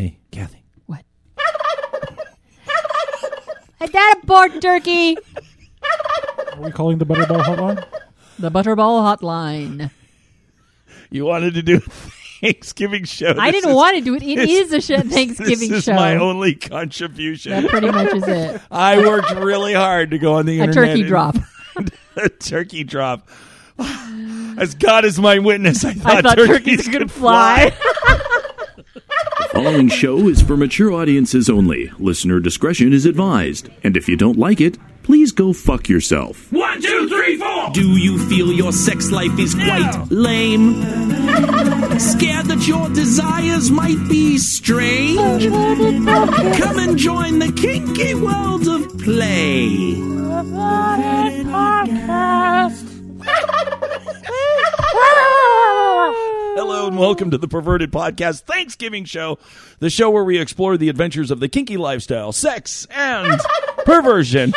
Hey, Kathy. What? Is that a board turkey? Are we calling the Butterball Hotline? The Butterball Hotline. You wanted to do Thanksgiving show. I This didn't is- want to do it. It this- is a sh- Thanksgiving This is show. my only contribution. that pretty much is it. I worked really hard to go on the internet. A internet. turkey and- drop. a turkey drop. As God is my witness, I thought, I thought turkeys could could fly. The following show is for mature audiences only. Listener discretion is advised. And if you don't like it, please go fuck yourself. One, two, three, four. Do you feel your sex life is quite lame? Scared that your desires might be strange? Come and join the kinky world of play. Hello and welcome to the Perverted Podcast Thanksgiving Show, the show where we explore the adventures of the kinky lifestyle, sex, and perversion.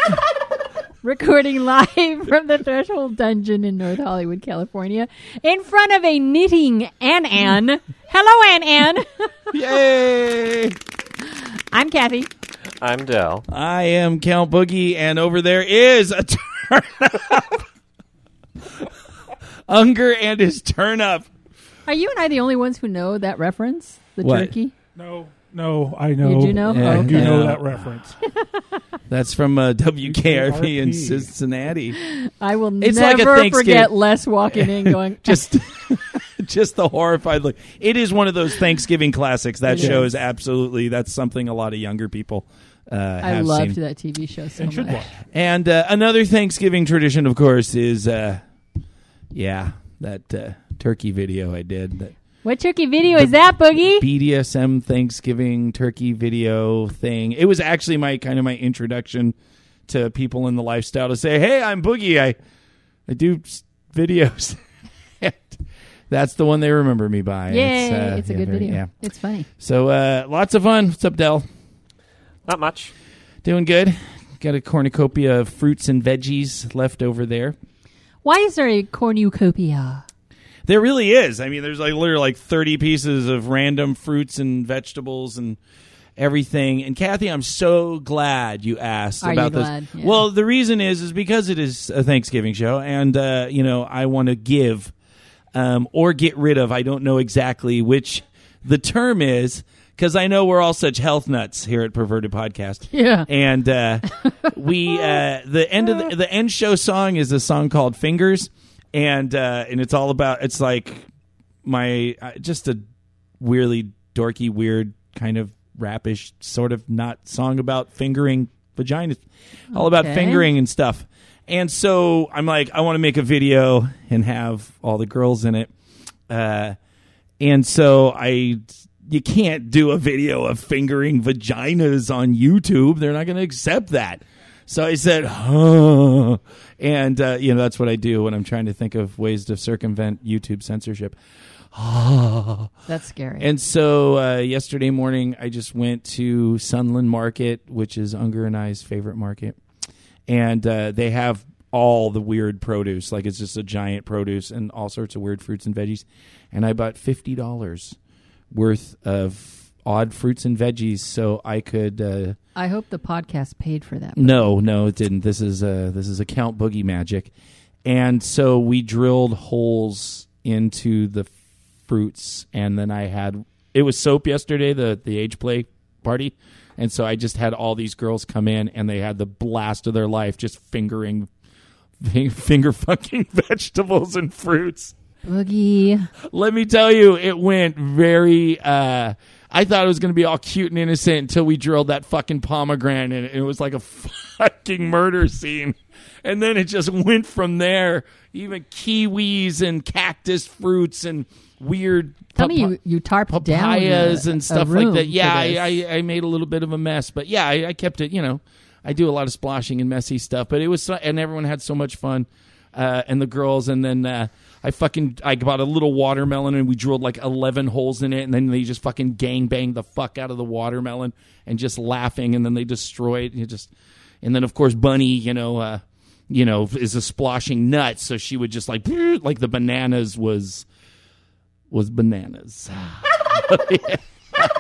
Recording live from the Threshold Dungeon in North Hollywood, California, in front of a knitting Ann Ann. Hello, Ann Ann. Yay! I'm Kathy. I'm Dell. I am Count Boogie, and over there is a turn up. Unger and his turn up. Are you and I the only ones who know that reference? The What? turkey? No, no, I know. You do know? Yeah, Oh, I do okay. know that reference. That's from uh, WKRP in WKRP. Cincinnati. I will It's like a never Thanksgiving- forget Les walking in going, Just, just the horrified look. It is one of those Thanksgiving classics. That It show is. is absolutely. That's something a lot of younger people uh, I have loved seen. that TV show so And should much. watch. And uh, another Thanksgiving tradition, of course, is uh, yeah, that uh, turkey video I did. That What turkey video is that, Boogie? BDSM Thanksgiving turkey video thing. It was actually my kind of my introduction to people in the lifestyle to say, "Hey, I'm Boogie. I I do s- videos." That's the one they remember me by. Yay! uh, it's a yeah, good very- video. Yeah. It's funny. So uh, lots of fun. What's up, Dell? Not much. Doing good. Got a cornucopia of fruits and veggies left over there. Why is there a cornucopia? There really is. I mean, there's like literally like 30 pieces of random fruits and vegetables and everything. And Kathy, I'm so glad you asked Are you about glad? this. Yeah. Well, the reason is is because it is a Thanksgiving show, and uh, you know I want to give um, or get rid of. I don't know exactly which the term is because I know we're all such health nuts here at Perverted Podcast. Yeah. And uh, we uh, the end of the, the end show song is a song called Fingers, and uh, and it's all about it's like my uh, just a weirdly dorky, weird kind of rapish sort of not song about fingering vaginas, all about Okay. fingering and stuff. And so I'm like, I want to make a video and have all the girls in it. Uh, and so I, you can't do a video of fingering vaginas on YouTube. They're not going to accept that. So I said, huh. And, uh, you know, that's what I do when I'm trying to think of ways to circumvent YouTube censorship. That's scary. And so uh, yesterday morning, I just went to Sunland Market, which is Unger and I's favorite market, and uh, they have all the weird produce. Like it's just a giant produce and all sorts of weird fruits and veggies. And I bought fifty dollars worth of odd fruits and veggies, so I could. I hope the podcast paid for that. no, no, it didn't. This is uh this is account boogie magic, and so we drilled holes into the fruits, and then I had it was soap yesterday, the the age play party, and so I just had all these girls come in, and they had the blast of their life, just fingering, finger fucking vegetables and fruits Boogie. let me tell you, it went very. Uh, I thought it was going to be all cute and innocent until we drilled that fucking pomegranate, and it was like a fucking murder scene. And then it just went from there. Even kiwis and cactus fruits and weird Tell me you, you tarped down papayas a- and stuff like that. Yeah, I. I, I made a little bit of a mess, but yeah, I, I kept it. You know, I do a lot of splashing and messy stuff, but it was so, and everyone had so much fun, uh, and the girls, and then uh, I fucking I bought a little watermelon and we drilled like eleven holes in it, and then they just fucking gang banged the fuck out of the watermelon and just laughing, and then they destroyed it. Just and then of course Bunny, you know. Uh, you know, is a splashing nut, so she would just like like the bananas was was bananas.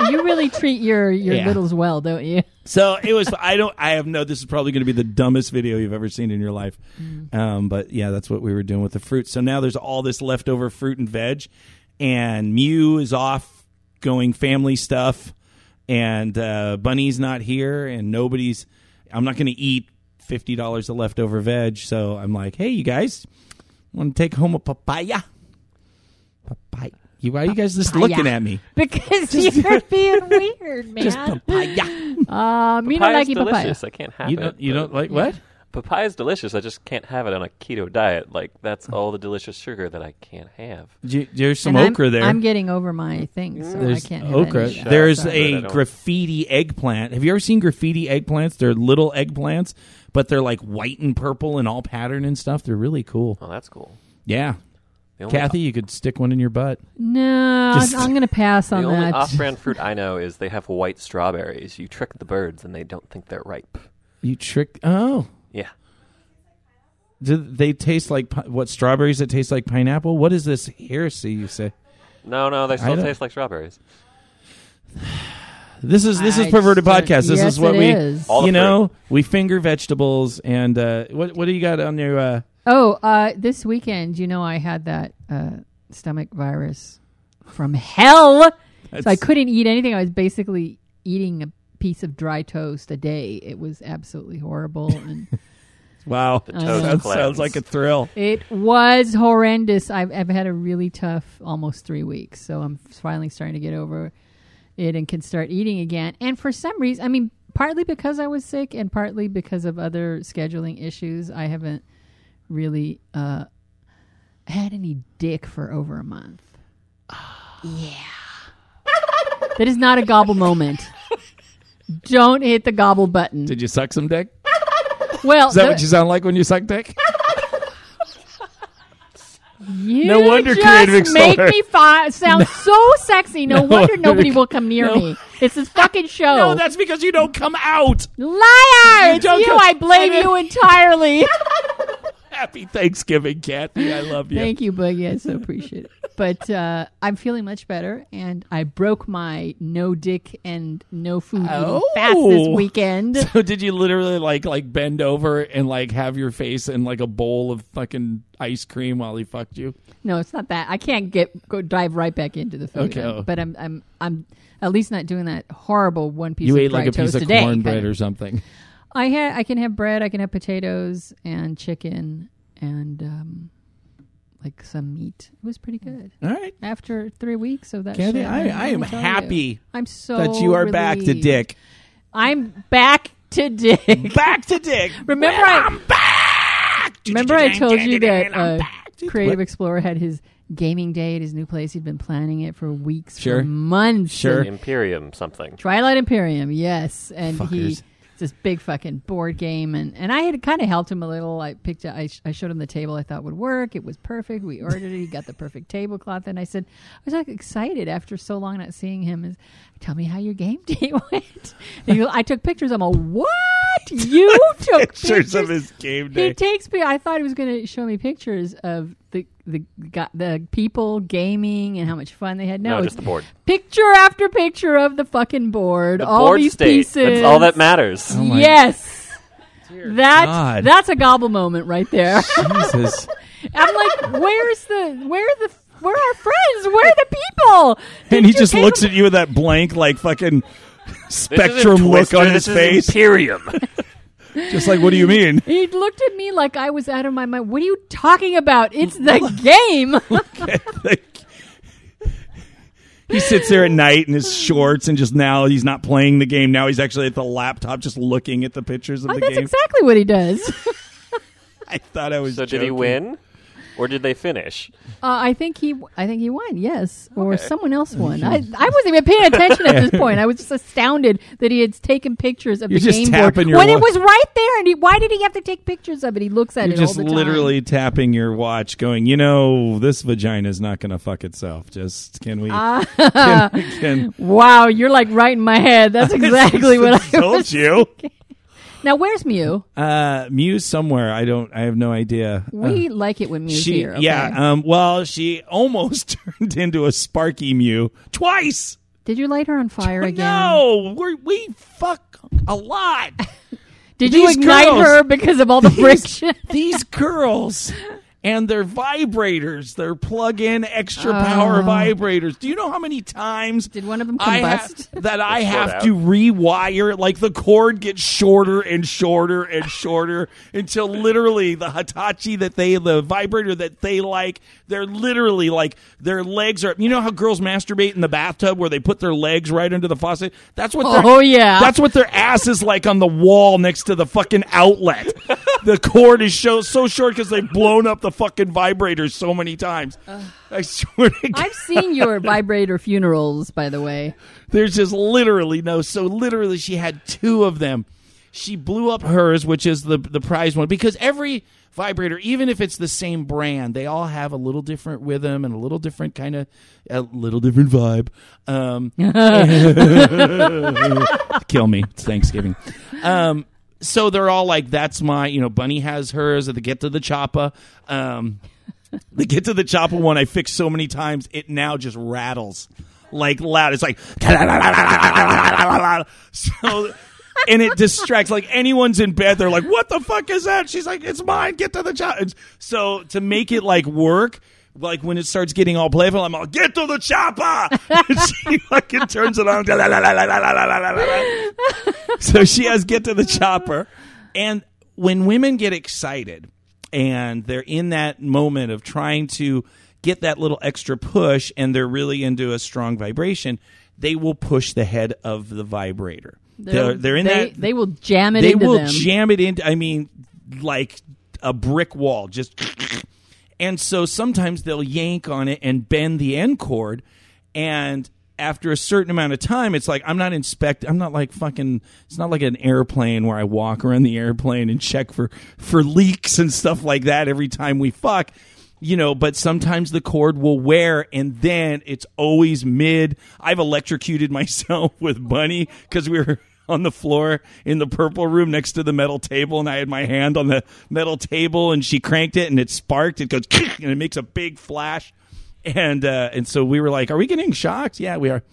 you really treat your your Yeah. littles well, don't you? So it was. I don't. I have no. This is probably going to be the dumbest video you've ever seen in your life. Um, but yeah, that's what we were doing with the fruit. So now there's all this leftover fruit and veg, and Mew is off going family stuff, and uh, Bunny's not here, and nobody's. I'm not going to eat fifty dollars of leftover veg. So I'm like, hey, you guys, want to take home a papaya? Papaya. You, why are you guys just Papaya. looking at me? Because you're being weird, man. Just papaya. Uh, me not Papaya's liking papaya. delicious. I can't have You it. don't. You but- don't like what? Papaya is delicious. I just can't have it on a keto diet. Like that's all the delicious sugar that I can't have. J- There's some And I'm- okra there. I'm getting over my thing, so There's I can't have okra. any of that. There's Sorry. But I a don't- graffiti eggplant. Have you ever seen graffiti eggplants? They're little eggplants, but they're like white and purple and all pattern and stuff. They're really cool. Oh, that's cool. Yeah. The only, Kathy, you could stick one in your butt. No, Just- I'm going to pass on the on only that. off-brand fruit I know is they have white strawberries. You trick the birds and they don't think they're ripe. You trick. Oh. Yeah. Do they taste like pi- what strawberries that taste like pineapple? What is this heresy you say? No, no, they still don't- taste like strawberries. This is this is I perverted just- podcast. This yes, is what it we is. All the you know, we finger vegetables and uh what what do you got on your uh Oh, uh, this weekend, you know, I had that uh, stomach virus from hell. So I couldn't eat anything. I was basically eating a piece of dry toast a day. It was absolutely horrible. And wow. The I toast know. That sounds like a thrill. it was horrendous. I've, I've had a really tough almost three weeks. So I'm finally starting to get over it and can start eating again. And for some reason, I mean, partly because I was sick and partly because of other scheduling issues, I haven't really uh, had any dick for over a month. yeah. that is not a gobble moment. Don't hit the gobble button. Did you suck some dick? well, Is that the- what you sound like when you suck dick? You No wonder just Creative make Explorer- me fi- sound so sexy. No, No wonder wonder- nobody will come near no. me. It's this fucking show. No, that's because you don't come out. Liar! You It's don't you. go- I blame you entirely. Happy Thanksgiving, Kathy. I love you. Thank you, Boogie. I so appreciate it. But uh, I'm feeling much better, and I broke my no dick and no food Oh. fast this weekend. So did you literally like like bend over and like have your face in like a bowl of fucking ice cream while he fucked you? No, it's not that. I can't get go dive right back into the food. Okay. But I'm I'm I'm at least not doing that horrible one piece you of ate like a piece of cornbread or something. I had I can have bread, I can have potatoes and chicken and um, like some meat. It was pretty good. All right, After three weeks of that, Kathy, shit, I, let I am me tell you. happy I'm so that you are back to dick. I'm back to dick. Back to dick. Remember When I- I'm back. Remember I told you that uh. Creative Explorer had his gaming day at his new place. He'd been planning it for weeks, Sure. for months. Sure. Imperium something. Twilight Imperium, yes, and he Fuckers. it's this big fucking board game, and and I had kind of helped him a little. I picked, I, sh- I showed him the table I thought would work. It was perfect. We ordered it. He got the perfect tablecloth, and I said, I was like excited after so long not seeing him. Is tell me how your game day went. He I took pictures. I'm all what you took Pictures of his game day. he takes me. I thought he was going to show me pictures of the the got the people gaming and how much fun they had. No, No, just the board. picture after picture of the fucking board. The all board these state. pieces. That's all that matters. Oh my yes, that's God. that's a gobble moment right there. Jesus. I'm like, where's the where are the where are our friends? Where are the people? and he just looks at you with that blank, like fucking spectrum look on his this is face. Imperium. Just like, what do you mean? He looked at me like I was out of my mind. What are you talking about? It's the game. Like, he sits there at night in his shorts and just now he's not playing the game. Now he's actually at the laptop just looking at the pictures of Oh, the that's game. exactly what he does. I thought I was so did he win, or did they finish? Uh, I think he, I think he won. Yes, or Okay. someone else won. I, I wasn't even paying attention at this point. I was just astounded that he had taken pictures of You're the just game board tapping your when it wa- was right there. And he, why did he have to take pictures of it? He looks at You're it just all the time. literally tapping your watch, going, you know, this vagina is not going to fuck itself. Just can we? Ah. can, can, Wow, you're like right in my head. That's exactly what I told was. you. Now, where's Mew? Uh, Mew's somewhere. I don't. I have no idea. We like it when Mew's she, here. Okay? yeah. Um. Well, she almost turned into a Sparky Mew twice. Did you light her on fire again? No, we're, we fuck a lot. Did you ignite girls- her because of all the friction? These girls and their vibrators, their plug-in extra power Oh. vibrators. Do you know how many times Did one of them I ha- combust? that I have out. to rewire? Like the cord gets shorter and shorter and shorter until literally the Hitachi that they, the vibrator that they like, they're literally like their legs are. You know how girls masturbate in the bathtub where they put their legs right under the faucet? That's what. their- Oh, yeah. That's what their ass is like on the wall next to the fucking outlet. the cord is so so short because they've blown up the fucking vibrators so many times. I swear to God. I've seen your vibrator funerals, by the way. There's just literally no. So literally, she had two of them. She blew up hers, which is the the prize one, because every vibrator, even if it's the same brand, they all have a little different rhythm and a little different kind of a little different vibe. Um, kill me. It's Thanksgiving. Um, so they're all like, "That's my," you know. Bunny has hers. At the get to the choppa. Um, the get to the chopper one I fixed so many times it now just rattles like loud. It's like so and it distracts like anyone's in bed they're like what the fuck is that she's like it's mine get to the chopper so to make it like work like when it starts getting all playful i'm all get to the chopper! And she fucking turns it on. So she has get to the chopper. And when women get excited and they're in that moment of trying to get that little extra push and they're really into a strong vibration they will push the head of the vibrator. They're, they're in they, that They will jam it they will them. jam it into i mean like a brick wall just and so sometimes they'll yank on it and bend the end cord. And after a certain amount of time it's like i'm not inspect i'm not like fucking it's not like an airplane where i walk around the airplane and check for for leaks and stuff like that every time we fuck you know but sometimes the cord will wear and then it's always mid. I've electrocuted myself with bunny because we were on the floor in the purple room next to the metal table and i had my hand on the metal table and she cranked it and it sparked it goes and it makes a big flash and uh, and so we were like, "Are we getting shocked?" Yeah, we are.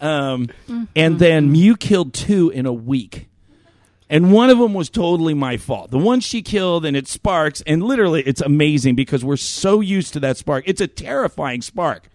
Um, And then Mew killed two in a week, and one of them was totally my fault. The one she killed, and it sparks, and literally, it's amazing because we're so used to that spark. It's a terrifying spark.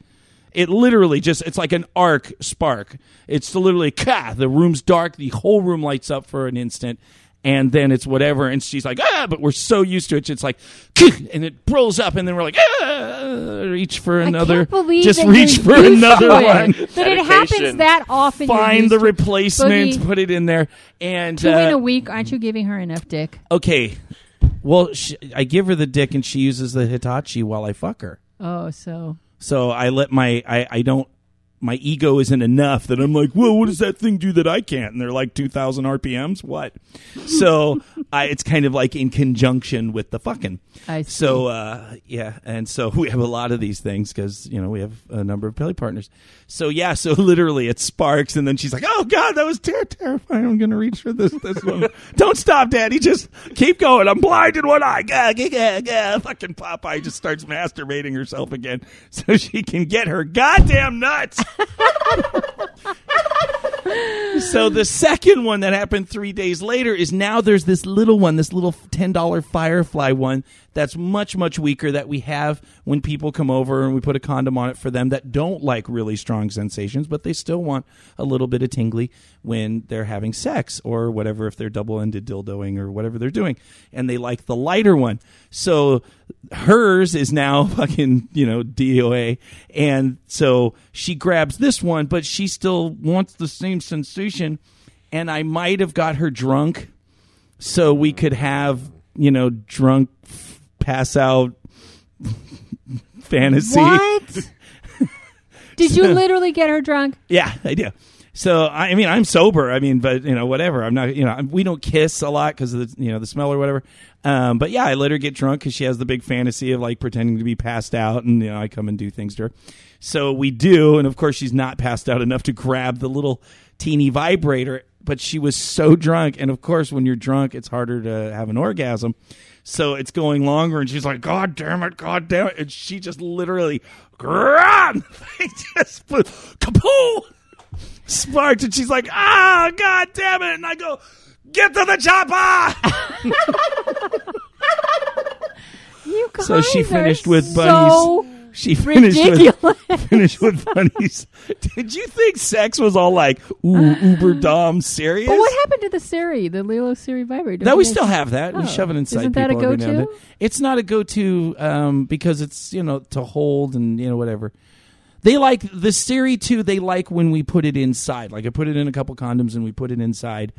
It literally just it's like an arc spark. It's literally ka, the room's dark, the whole room lights up for an instant. And then it's whatever, and she's like, ah, but we're so used to it. It's like, and it rolls up, and then we're like, ah, reach for another. I can't believe just that reach you're for used another to it. one. That it happens that often. you're Find used the to- replacement, Boogie, put it in there, and Two uh, in a week. Aren't you giving her enough dick? okay. Well, she, I give her the dick, and she uses the Hitachi while I fuck her. Oh, so So I let my I, I don't my ego isn't enough that I'm like, well, what does that thing do that I can't? And they're like 2,000 RPMs. What? So I, it's kind of like in conjunction with the fucking. I see. So uh, yeah, and so we have a lot of these things because you know we have a number of belly partners. So yeah, so literally it sparks, and then she's like, "Oh God, that was ter- terrifying! I'm gonna reach for this this one. Don't stop, Daddy. Just keep going. I'm blind in one eye. Gah, gah, gah, gah. Fucking Popeye just starts masturbating herself again so she can get her goddamn nuts. So the second one that happened three days later is now there's this little one, this little ten dollar Firefly one that's much much weaker that we have when people come over and we put a condom on it for them that don't like really strong sensations, but they still want a little bit of tingly when they're having sex or whatever if they're double ended dildoing or whatever they're doing, and they like the lighter one. So hers is now fucking you know DOA, and so she grabs this one, but she still wants the same sensation. And I might have got her drunk, so we could have you know drunk pass out fantasy. what? Did you literally get her drunk? Yeah, I do. So I I mean, I'm sober. I mean, but you know, whatever. I'm not. You know, I'm- we don't kiss a lot because of the you know the smell or whatever. Um, but yeah, I let her get drunk because she has the big fantasy of like pretending to be passed out, and you know, I come and do things to her. So we do, and of course, she's not passed out enough to grab the little teeny vibrator. But she was so drunk, and of course, when you're drunk, it's harder to have an orgasm. So it's going longer, and she's like, "God damn it, God damn it!" And she just literally, grab, just put, kapoo. sparked, and she's like, "Ah, god damn it!" And I go, "Get to the chopper!" You guys So she finished with so bunnies. She finished ridiculous. with finished with bunnies. Did you think sex was all like ooh uber dom serious? But what happened to the Siri, the LELO Siri vibrator? No, we still have that. We Oh. shove it inside Isn't that a people every now and go-to? It's not a go-to um, because it's you know to hold and you know whatever. They like the Siri too. They like when we put it inside. Like I put it in a couple condoms and we put it inside,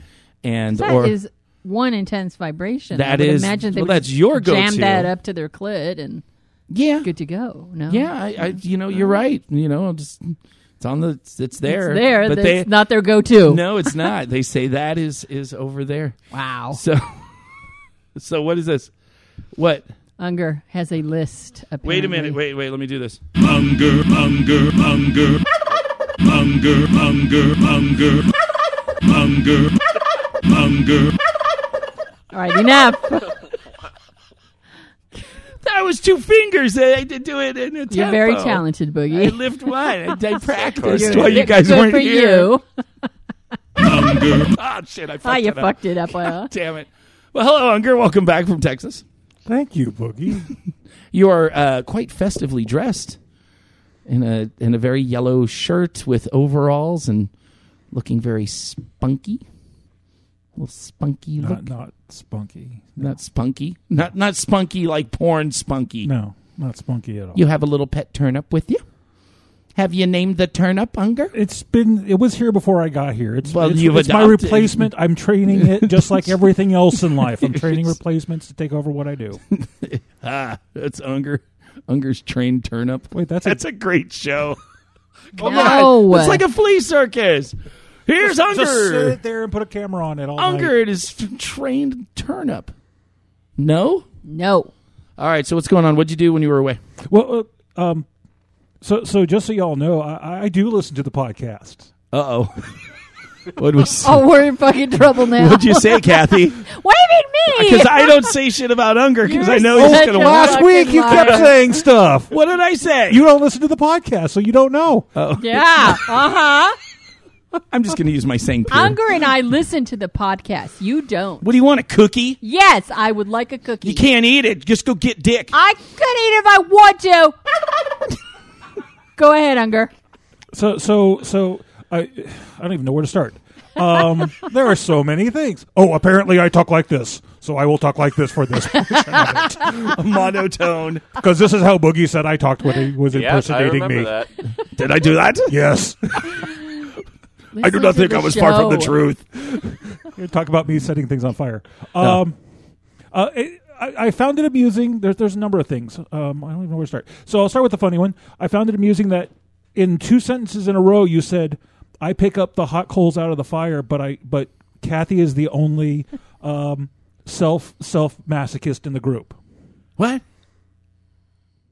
and That or is one intense vibration. That I would is- Imagine they well, would that's your Jam go-to. that up to their clit and yeah, good to go. No. yeah. I, I you know you're right. You know just it's on the it's, it's there. It's there. but That's they not their go-to. no, it's not. They say that is is over there. Wow. So so what is this? What? Unger has a list. Wait a minute. Wait wait. Let me do this. Unger, unger, unger. Unger, unger, unger. Unger, unger. All right, enough. That was two fingers. I had to do it in a tempo. You're very talented, Boogie. I Boogie. lift one. I, I practiced Good. while you guys Good weren't for here. you. Unger, Ah, shit! I fucked Ah, you it up. fucked it up. Uh, Damn it. Well, hello, Unger. Welcome back from Texas. Thank you, Boogie. You are uh, quite festively dressed in a in a very yellow shirt with overalls and looking very spunky. A little spunky look. not not spunky. Not spunky. Not not spunky like porn spunky. No, not spunky at all. You have a little pet turnip with you. Have you named the turnip, Unger? It's been it was here before I got here. It's Well, it's, you've it's my replacement. I'm training it just like everything else in life. I'm training replacements to take over what I do. Ah, that's Unger. Unger's trained turnip. Wait, that's a, That's a great show. Come No. on. It's like a flea circus. Here's Unger. just Unger. sit there and put a camera on it all Unger, night. it is f- trained turnip. No? no. All right, so what's going on? What'd you do when you were away? Well, uh, um, so so just so y'all know, I, I do listen to the podcast. Uh oh. what was? Oh, we're in fucking trouble now. What'd you say, Kathy? What do you mean me? Because I don't say shit about Unger because I You're know he's such going to. Last fucking week you kept saying stuff. What did I say? You don't listen to the podcast, so you don't know. Oh, Yeah. Uh huh. I'm just going to use my saying pure. Unger and I listen to the podcast. You don't. What do you want? A cookie? Yes, I would like a cookie. You can't eat it. Just go get dick. I could eat it if I want to. Go ahead, Unger. So so so I I don't even know where to start. Um, there are so many things. Oh, apparently I talk like this, so I will talk like this for this Monotone. because this is how Boogie said I talked when he was Yeah, I impersonating remember me. that. Did I do that? Yes, I do not think I was far from the truth. you talk about me setting things on fire. Um, uh, it, I, I found it amusing. There's there's a number of things. Um, I don't even know where to start. So I'll start with the funny one. I found it amusing that in two sentences in a row you said, "I pick up the hot coals out of the fire," but I but Kathy is the only um, self self masochist in the group. What?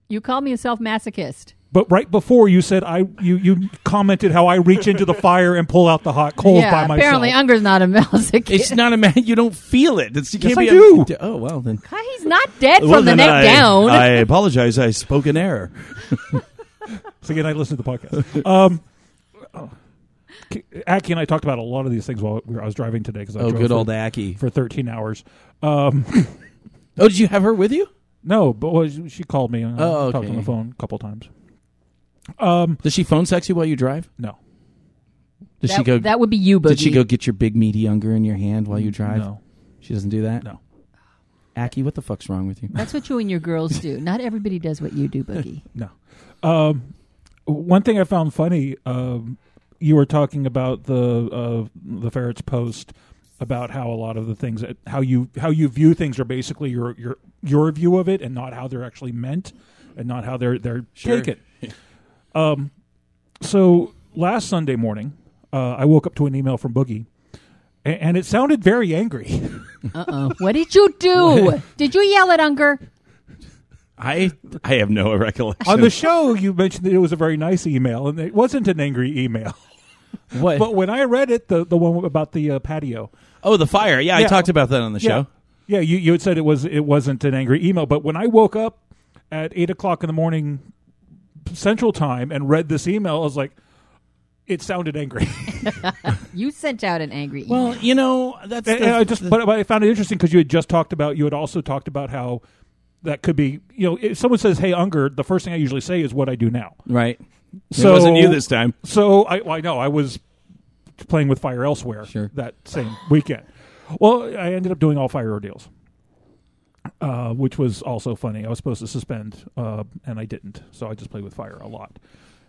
You call me a self masochist. But right before you said I you you commented how I reach into the fire and pull out the hot coals yeah, by myself. apparently Unger's not a masochist. It's not a man. You don't feel it. It's, you Yes, can't I be do. A, oh well then. God, He's not dead Well, from the neck I, down. I apologize. I spoke in error. So again, I listened to the podcast. Um, oh. Aki and I talked about a lot of these things while we were, I was driving today because I Oh, drove good for, old Aki. for 13 hours. Um, Oh, did you have her with you? no, but well, she she called me. And I Oh, talked on the phone a couple times. Um, Does she phone sex you while you drive? no, Does that, she go? that would be you, Boogie. did she go get your big meaty younger in your hand while you drive? no, She doesn't do that. no. Aki, what the fuck's wrong with you? That's what you and your girls do. Not everybody does what you do, Boogie. No. Um, one thing I found funny, um, you were talking about the uh, the ferrets post about how a lot of the things that how you how you view things are basically your your your view of it and not how they're actually meant and not how they're they're Sure. taken. Um, so last Sunday morning, uh, I woke up to an email from Boogie, and, and it sounded very angry. Uh oh. What did you do? did you yell at Unger? I I have no recollection. On the show, you mentioned that it was a very nice email, and it wasn't an angry email. what? But when I read it, the the one about the uh, patio, oh, the fire. Yeah, I talked about that on the show. yeah, you you had said it was it wasn't an angry email. But when I woke up at eight o'clock in the morning Central Time and read this email, I was like, it sounded angry. You sent out an angry email. Well, you know that's And- the, and I just, the- but, but I found it interesting because you had just talked about, you had also talked about how that could be, you know, if someone says, "Hey, Unger," the first thing I usually say is what I do now. right. So it wasn't you this time. So I, well, I know I was playing with fire elsewhere Sure. that same weekend. Well, I ended up doing all fire ordeals, uh, which was also funny. I was supposed to suspend, uh, and I didn't, so I just played with fire a lot.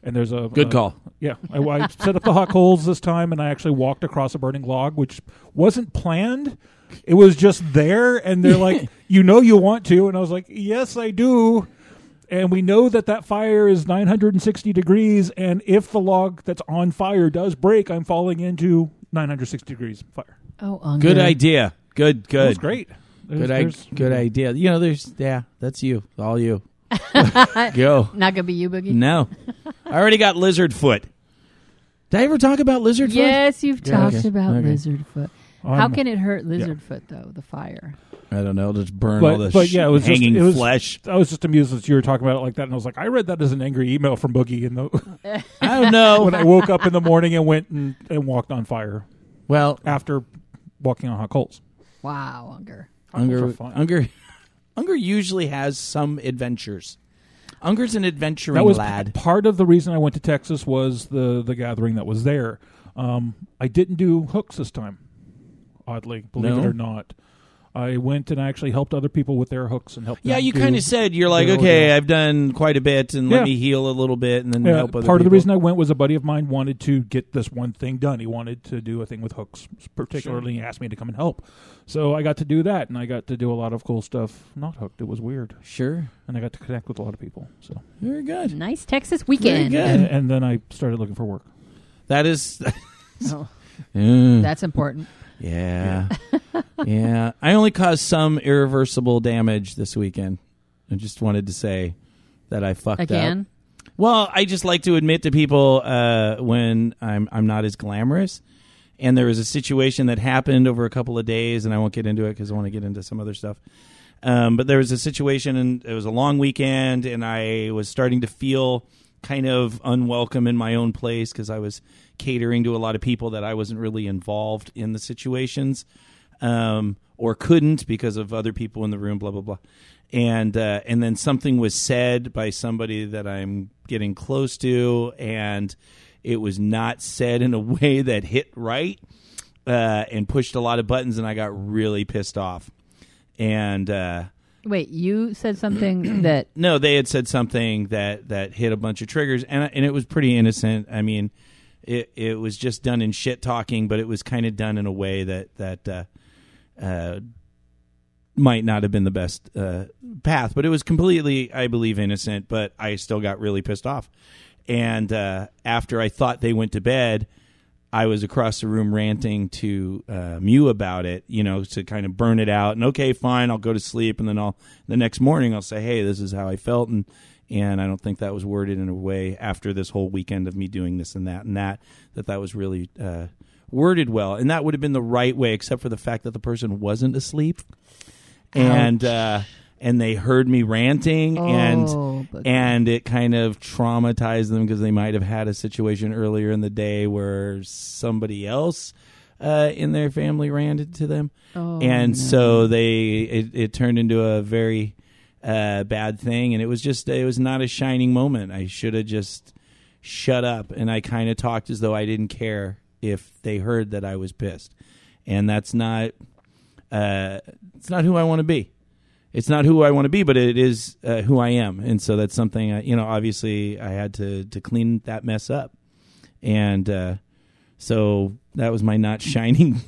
And there's a Good uh, call. Yeah, I, I set up the hot coals this time, and I actually walked across a burning log, which wasn't planned. It was just there, and they're like, "You know, you want to," and I was like, "Yes, I do." And we know that that fire is 960 degrees, and if the log that's on fire does break, I'm falling into 960 degrees fire. oh, Unger. Good idea. Good. Good. It was great. There's- Good. I, good idea. You know, there's yeah. That's you. All you. Go. Not gonna be you, Boogie. No. I already got lizard foot. Did I ever talk about lizard foot? Yes, you've Yeah, talked okay. about Okay. lizard foot. How can it hurt lizard foot though? The fire. I don't know. Just burn But- all the but yeah, it was just- hanging it was- flesh. I was just amused that you were talking about it like that, and I was like, I read that as an angry email from Boogie, in the I don't know. when I woke up in the morning and went and, and walked on fire well, after walking on hot coals. Wow, Unger. Unger. Unger, Unger usually has some adventures. Unger's an adventuring that was lad. p- part of the reason I went to Texas was the the gathering that was there. Um, I didn't do hooks this time. Oddly, believe No? it or not, I went and I actually helped other people with their hooks and helped. Yeah, them you kind of said you're like, okay, ordeal. I've done quite a bit, and Yeah. let me heal a little bit, and then Yeah, help other part of the reason I went was a buddy of mine wanted to get this one thing done. He wanted to do a thing with hooks, particularly. He asked me to come and help, so I got to do that, and I got to do a lot of cool stuff. Not hooked; it was weird, Sure, and I got to connect with a lot of people. So, very good. Nice Texas weekend. good. and, and then I started looking for work. That is, Oh, Mm, that's important. Yeah, yeah. I only caused some irreversible damage this weekend. I just wanted to say that I fucked up. Well, I just like to admit to people uh, when I'm I'm not as glamorous. And there was a situation that happened over a couple of days, and I won't get into it because I want to get into some other stuff. Um, but there was a situation, and it was a long weekend, and I was starting to feel kind of unwelcome in my own place because I was catering to a lot of people that I wasn't really involved in the situations, um, or couldn't because of other people in the room. Blah blah blah, and uh, and then something was said by somebody that I'm getting close to, and it was not said in a way that hit right uh, and pushed a lot of buttons, and I got really pissed off. And uh, Wait, you said something that no, they had said something that that hit a bunch of triggers, and and it was pretty innocent. I mean, it it was just done in shit talking, but it was kind of done in a way that that uh, uh, might not have been the best uh, path. But it was completely, I believe, innocent. But I still got really pissed off. And uh, after I thought they went to bed, I was across the room ranting to uh, Mew about it, you know, to kind of burn it out. And okay, fine, I'll go to sleep, and then I'll the next morning I'll say, hey, this is how I felt, and and I don't think that was worded in a way after this whole weekend of me doing this and that and that that that was really uh, worded well, and that would have been the right way, except for the fact that the person wasn't asleep, and uh, and they heard me ranting and Oh, but- and it kind of traumatized them because they might have had a situation earlier in the day where somebody else uh, in their family ranted to them, Oh, and no. so they it, it turned into a very uh, bad thing, and it was just it was not a shining moment. I should have just shut up, and I kind of talked as though I didn't care if they heard that I was pissed, and that's not uh, it's not who I want to be it's not who I want to be, but it is uh, who I am, and so that's something I, you know. Obviously, I had to to clean that mess up, and uh, so that was my not shining,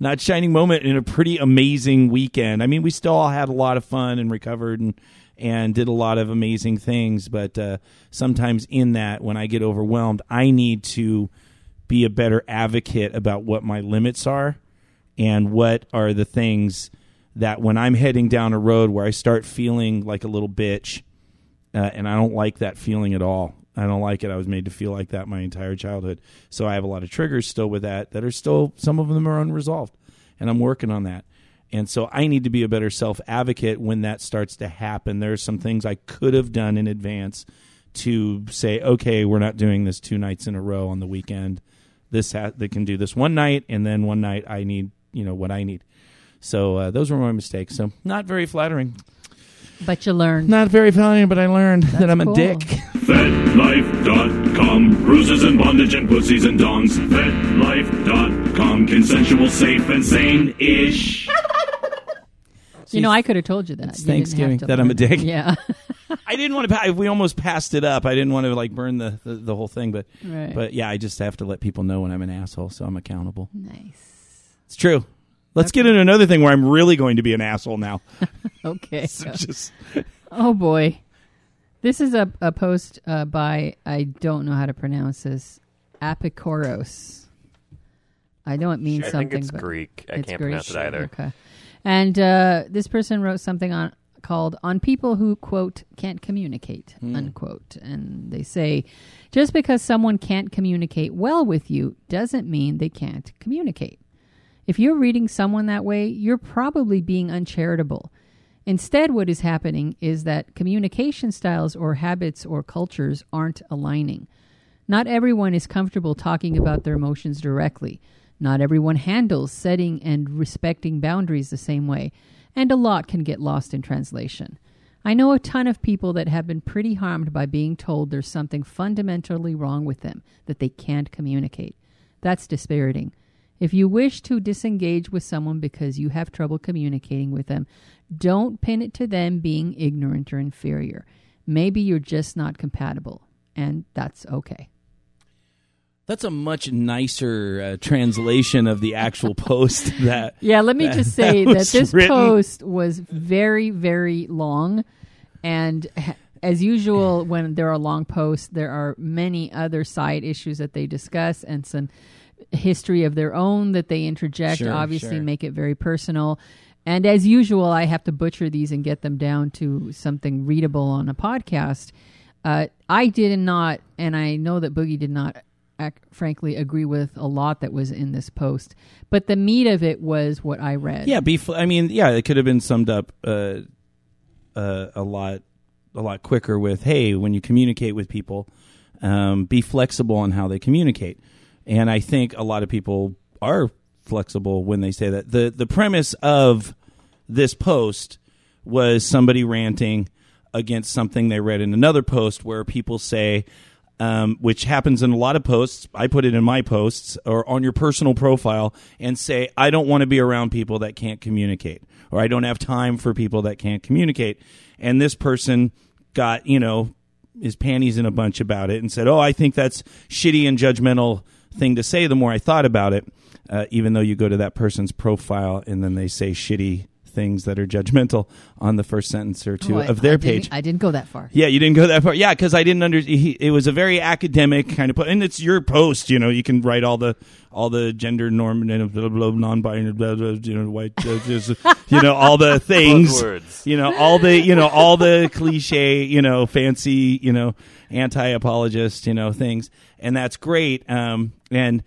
not shining moment in a pretty amazing weekend. I mean, we still all had a lot of fun and recovered and and did a lot of amazing things, but uh, sometimes in that, when I get overwhelmed, I need to be a better advocate about what my limits are and what are the things that when I'm heading down a road where I start feeling like a little bitch, uh, and I don't like that feeling at all. I don't like it. I was made to feel like that my entire childhood. So I have a lot of triggers still with that that are still, some of them are unresolved. And I'm working on that. And so I need to be a better self advocate when that starts to happen. There are some things I could have done in advance to say, okay, we're not doing this two nights in a row on the weekend. This ha- they can do this one night, and then one night I need you know what I need. So uh, those were my mistakes. So not very flattering. But you learned. Not very flattering, but I learned that I'm cool. a dick. FetLife.com. Bruises and bondage and pussies and dongs. FetLife.com. Consensual, safe, and sane-ish. you know, I could have told you that. It's You didn't have Thanksgiving to that I'm a learn. dick. Yeah. I didn't want to. Pa- we almost passed it up. I didn't want to like burn the, the, the whole thing, but Right. but yeah, I just have to let people know when I'm an asshole, so I'm accountable. nice. It's true. Let's get into another thing where I'm really going to be an asshole now. Okay. So just Oh boy, this is a a post uh, by I don't know how to pronounce this Apikoros. I know it means I something. think it's but Greek. I it's can't Greek. pronounce it either. Okay, and uh, this person wrote something on called "On People Who Quote Can't Communicate" unquote, and they say just because someone can't communicate well with you doesn't mean they can't communicate. If you're reading someone that way, you're probably being uncharitable. Instead, what is happening is that communication styles or habits or cultures aren't aligning. Not everyone is comfortable talking about their emotions directly. Not everyone handles setting and respecting boundaries the same way, and a lot can get lost in translation. I know a ton of people that have been pretty harmed by being told there's something fundamentally wrong with them, that they can't communicate. That's dispiriting. If you wish to disengage with someone because you have trouble communicating with them, don't pin it to them being ignorant or inferior. Maybe you're just not compatible, and that's okay. that's a much nicer uh, translation of the actual post. That Yeah, let me that- just say that that, this written. post was very, very long. And as usual, when there are long posts, there are many other side issues that they discuss and some history of their own that they interject, Sure, obviously, sure. make it very personal. And as usual, I have to butcher these and get them down to something readable on a podcast. Uh, I did not, and I know that Boogie did not, frankly, agree with a lot that was in this post. But the meat of it was what I read. yeah, be. Fl- I mean, yeah, it could have been summed up uh, uh, a lot a lot quicker with, hey, when you communicate with people, um, be flexible on how they communicate. And I think a lot of people are flexible when they say that. the The premise of this post was somebody ranting against something they read in another post where people say, um, which happens in a lot of posts. I put it in my posts or on your personal profile and say, I don't want to be around people that can't communicate or I don't have time for people that can't communicate. And this person got, you know, his panties in a bunch about it and said, Oh, I think that's shitty and judgmental thing to say the more I thought about it. Uh, even though you go to that person's profile and then they say shitty things that are judgmental on the first sentence or two Oh, I- of their I didn't- page. I didn't go that far. Yeah, you didn't go that far. Yeah, because I didn't under. He, it was a very academic kind of, po- and it's your post. You know, you can write all the all the gender normative, blah, blah, non-binary, blah, blah, you know, white, uh, just, you know, all the things. Buzzwords. You know, all the you know all the cliche, you know, fancy, you know, anti-apologist, you know, things, and that's great. Um, and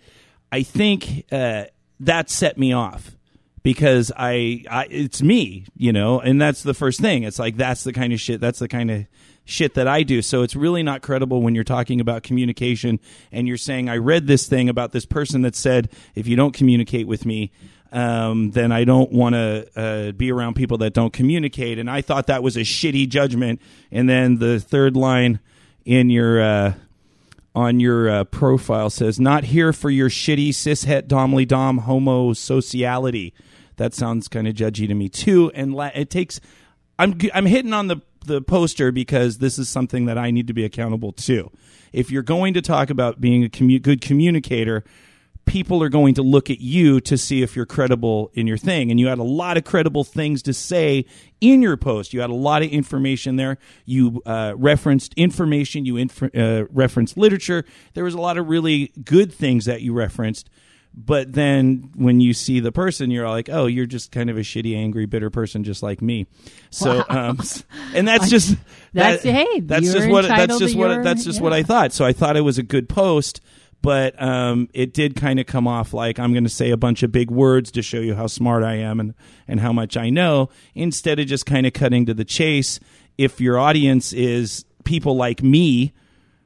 I think uh, that set me off because I, I it's me, you know, and that's the first thing. It's like that's the kind of shit. That's the kind of shit that I do. So it's really not credible when you're talking about communication and you're saying I read this thing about this person that said if you don't communicate with me. Um, then I don't want to uh, be around people that don't communicate. And I thought that was a shitty judgment. And then the third line in your uh, on your uh, profile says not here for your shitty cishet domly dom homosociality that sounds kind of judgy to me too and la- it takes i'm i'm hitting on the the poster because this is something that i need to be accountable to. If you're going to talk about being a commu- good communicator people are going to look at you to see if you're credible in your thing. And you had a lot of credible things to say in your post. You had a lot of information there. You uh, referenced information. You inf- uh, referenced literature. There was a lot of really good things that you referenced. But then when you see the person, you're like, oh, you're just kind of a shitty, angry, bitter person, just like me. So, um, and that's just That's- that- hey, that's just what that's just what your- that's just what I thought. So I thought it was a good post, but um, it did kind of come off like I'm going to say a bunch of big words to show you how smart I am and and how much I know, instead of just kind of cutting to the chase. If your audience is people like me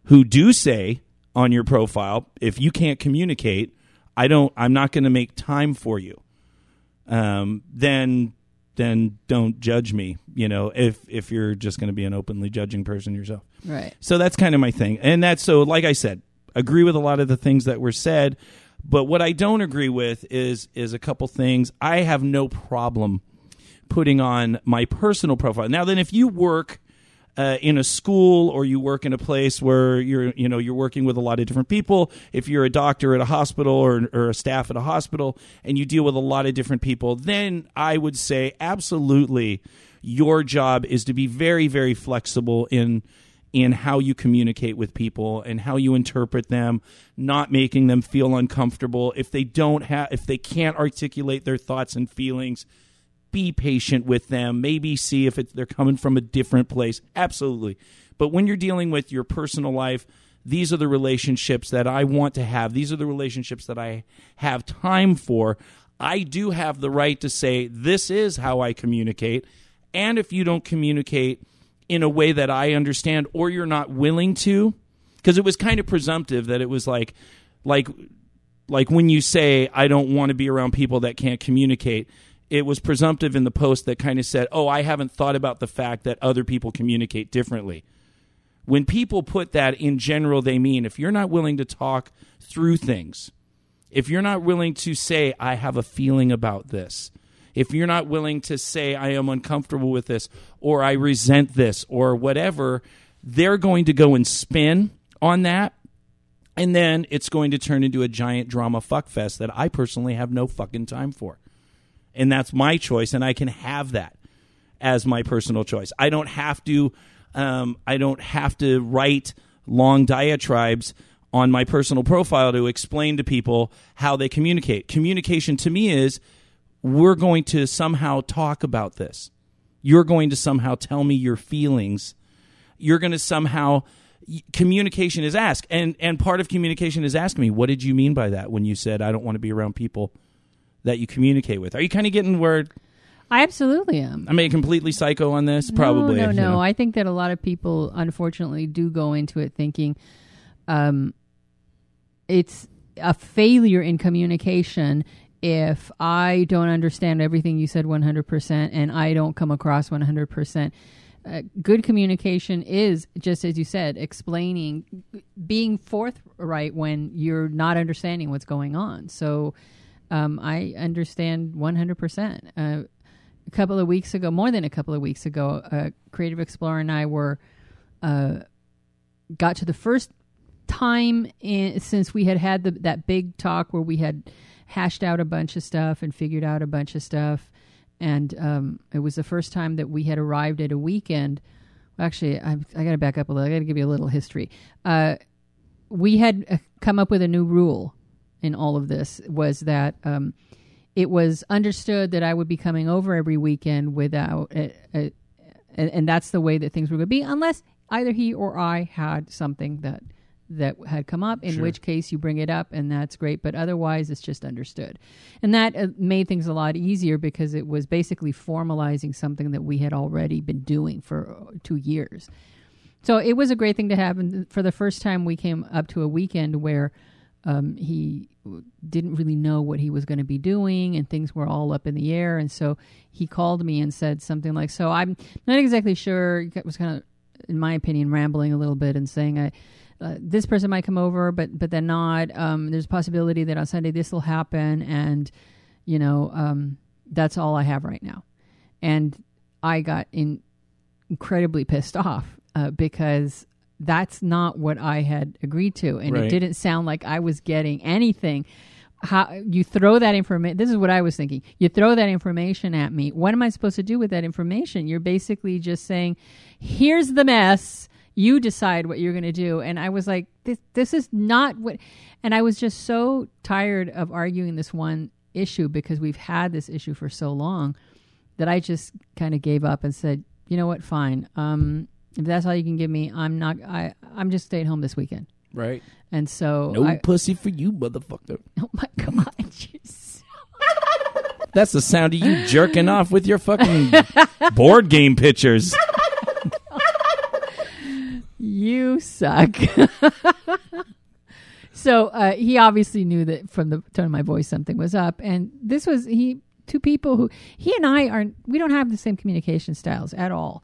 who do say on your profile, if you can't communicate, I don't. I'm not going to make time for you. Um, then then don't judge me. You know, if if you're just going to be an openly judging person yourself. Right. So that's kind of my thing. And that's so, like I said, agree with a lot of the things that were said. But what I don't agree with is is a couple things. I have no problem putting on my personal profile. Now, then, if you work uh, in a school or you work in a place where you're you know you're working with a lot of different people if you're a doctor at a hospital or, or a staff at a hospital and you deal with a lot of different people then i would say absolutely your job is to be very very flexible in in how you communicate with people and how you interpret them not making them feel uncomfortable if they don't have if they can't articulate their thoughts and feelings be patient with them. Maybe see if they're coming from a different place. Absolutely. But when you're dealing with your personal life, these are the relationships that I want to have. These are the relationships that I have time for. I do have the right to say, this is how I communicate. And if you don't communicate in a way that I understand or you're not willing to, because it was kind of presumptive that it was like, like, like when you say, I don't want to be around people that can't communicate it was presumptive in the post that kind of said, "Oh, I haven't thought about the fact that other people communicate differently." When people put that in general, they mean if you're not willing to talk through things, if you're not willing to say, "I have a feeling about this," if you're not willing to say, "I am uncomfortable with this," or "I resent this," or whatever, they're going to go and spin on that. And then it's going to turn into a giant drama fuckfest that I personally have no fucking time for and that's my choice, and I can have that as my personal choice. I don't have to. Um, I don't have to write long diatribes on my personal profile to explain to people how they communicate. Communication to me is we're going to somehow talk about this. You're going to somehow tell me your feelings. You're going to somehow communication is ask and and part of communication is asking me what did you mean by that when you said I don't want to be around people that you communicate with. Are you kind of getting where I absolutely am. I mean, completely psycho on this? Probably. No, no, no. know. I think that a lot of people, unfortunately, do go into it thinking um, it's a failure in communication if I don't understand everything you said 100% and I don't come across 100%. Uh, good communication is just as you said explaining being forthright when you're not understanding what's going on so um, I understand 100%. Uh, a couple of weeks ago, more than a couple of weeks ago, uh, Creative Explorer and I were uh, got to the first time in, since we had had the, that big talk where we had hashed out a bunch of stuff and figured out a bunch of stuff, and um, it was the first time that we had arrived at a weekend. Actually, I, I got to back up a little. I got to give you a little history. Uh, we had uh, come up with a new rule in all of this was that um, it was understood that I would be coming over every weekend without, a, a, a, and that's the way that things were going to be, unless either he or I had something that that had come up. In Sure. which case, you bring it up, and that's great. But otherwise, it's just understood, and that uh, made things a lot easier because it was basically formalizing something that we had already been doing for uh, two years. So it was a great thing to have. And for the first time, we came up to a weekend where um, he w- didn't really know what he was going to be doing and things were all up in the air and so he called me and said something like so i'm not exactly sure he was kind of in my opinion rambling a little bit and saying i uh, this person might come over but but then not um, there's a possibility that on sunday this will happen and you know um, that's all i have right now and i got in incredibly pissed off uh, because that's not what I had agreed to, and Right. it didn't sound like I was getting anything. How you throw that information? This is what I was thinking. You throw that information at me. What am I supposed to do with that information? You're basically just saying, "Here's the mess. You decide what you're going to do." And I was like, "This, this is not what." And I was just so tired of arguing this one issue because we've had this issue for so long that I just kind of gave up and said, "You know what? Fine. Um, if that's all you can give me, I'm not. I I'm just staying home this weekend." right? And so, No I, pussy for you, motherfucker. oh my god, That's the sound of you jerking off with your fucking board game pictures. suck. so uh, he obviously knew that from the tone of my voice something was up, and this was he two people who he and I are we don't have the same communication styles at all.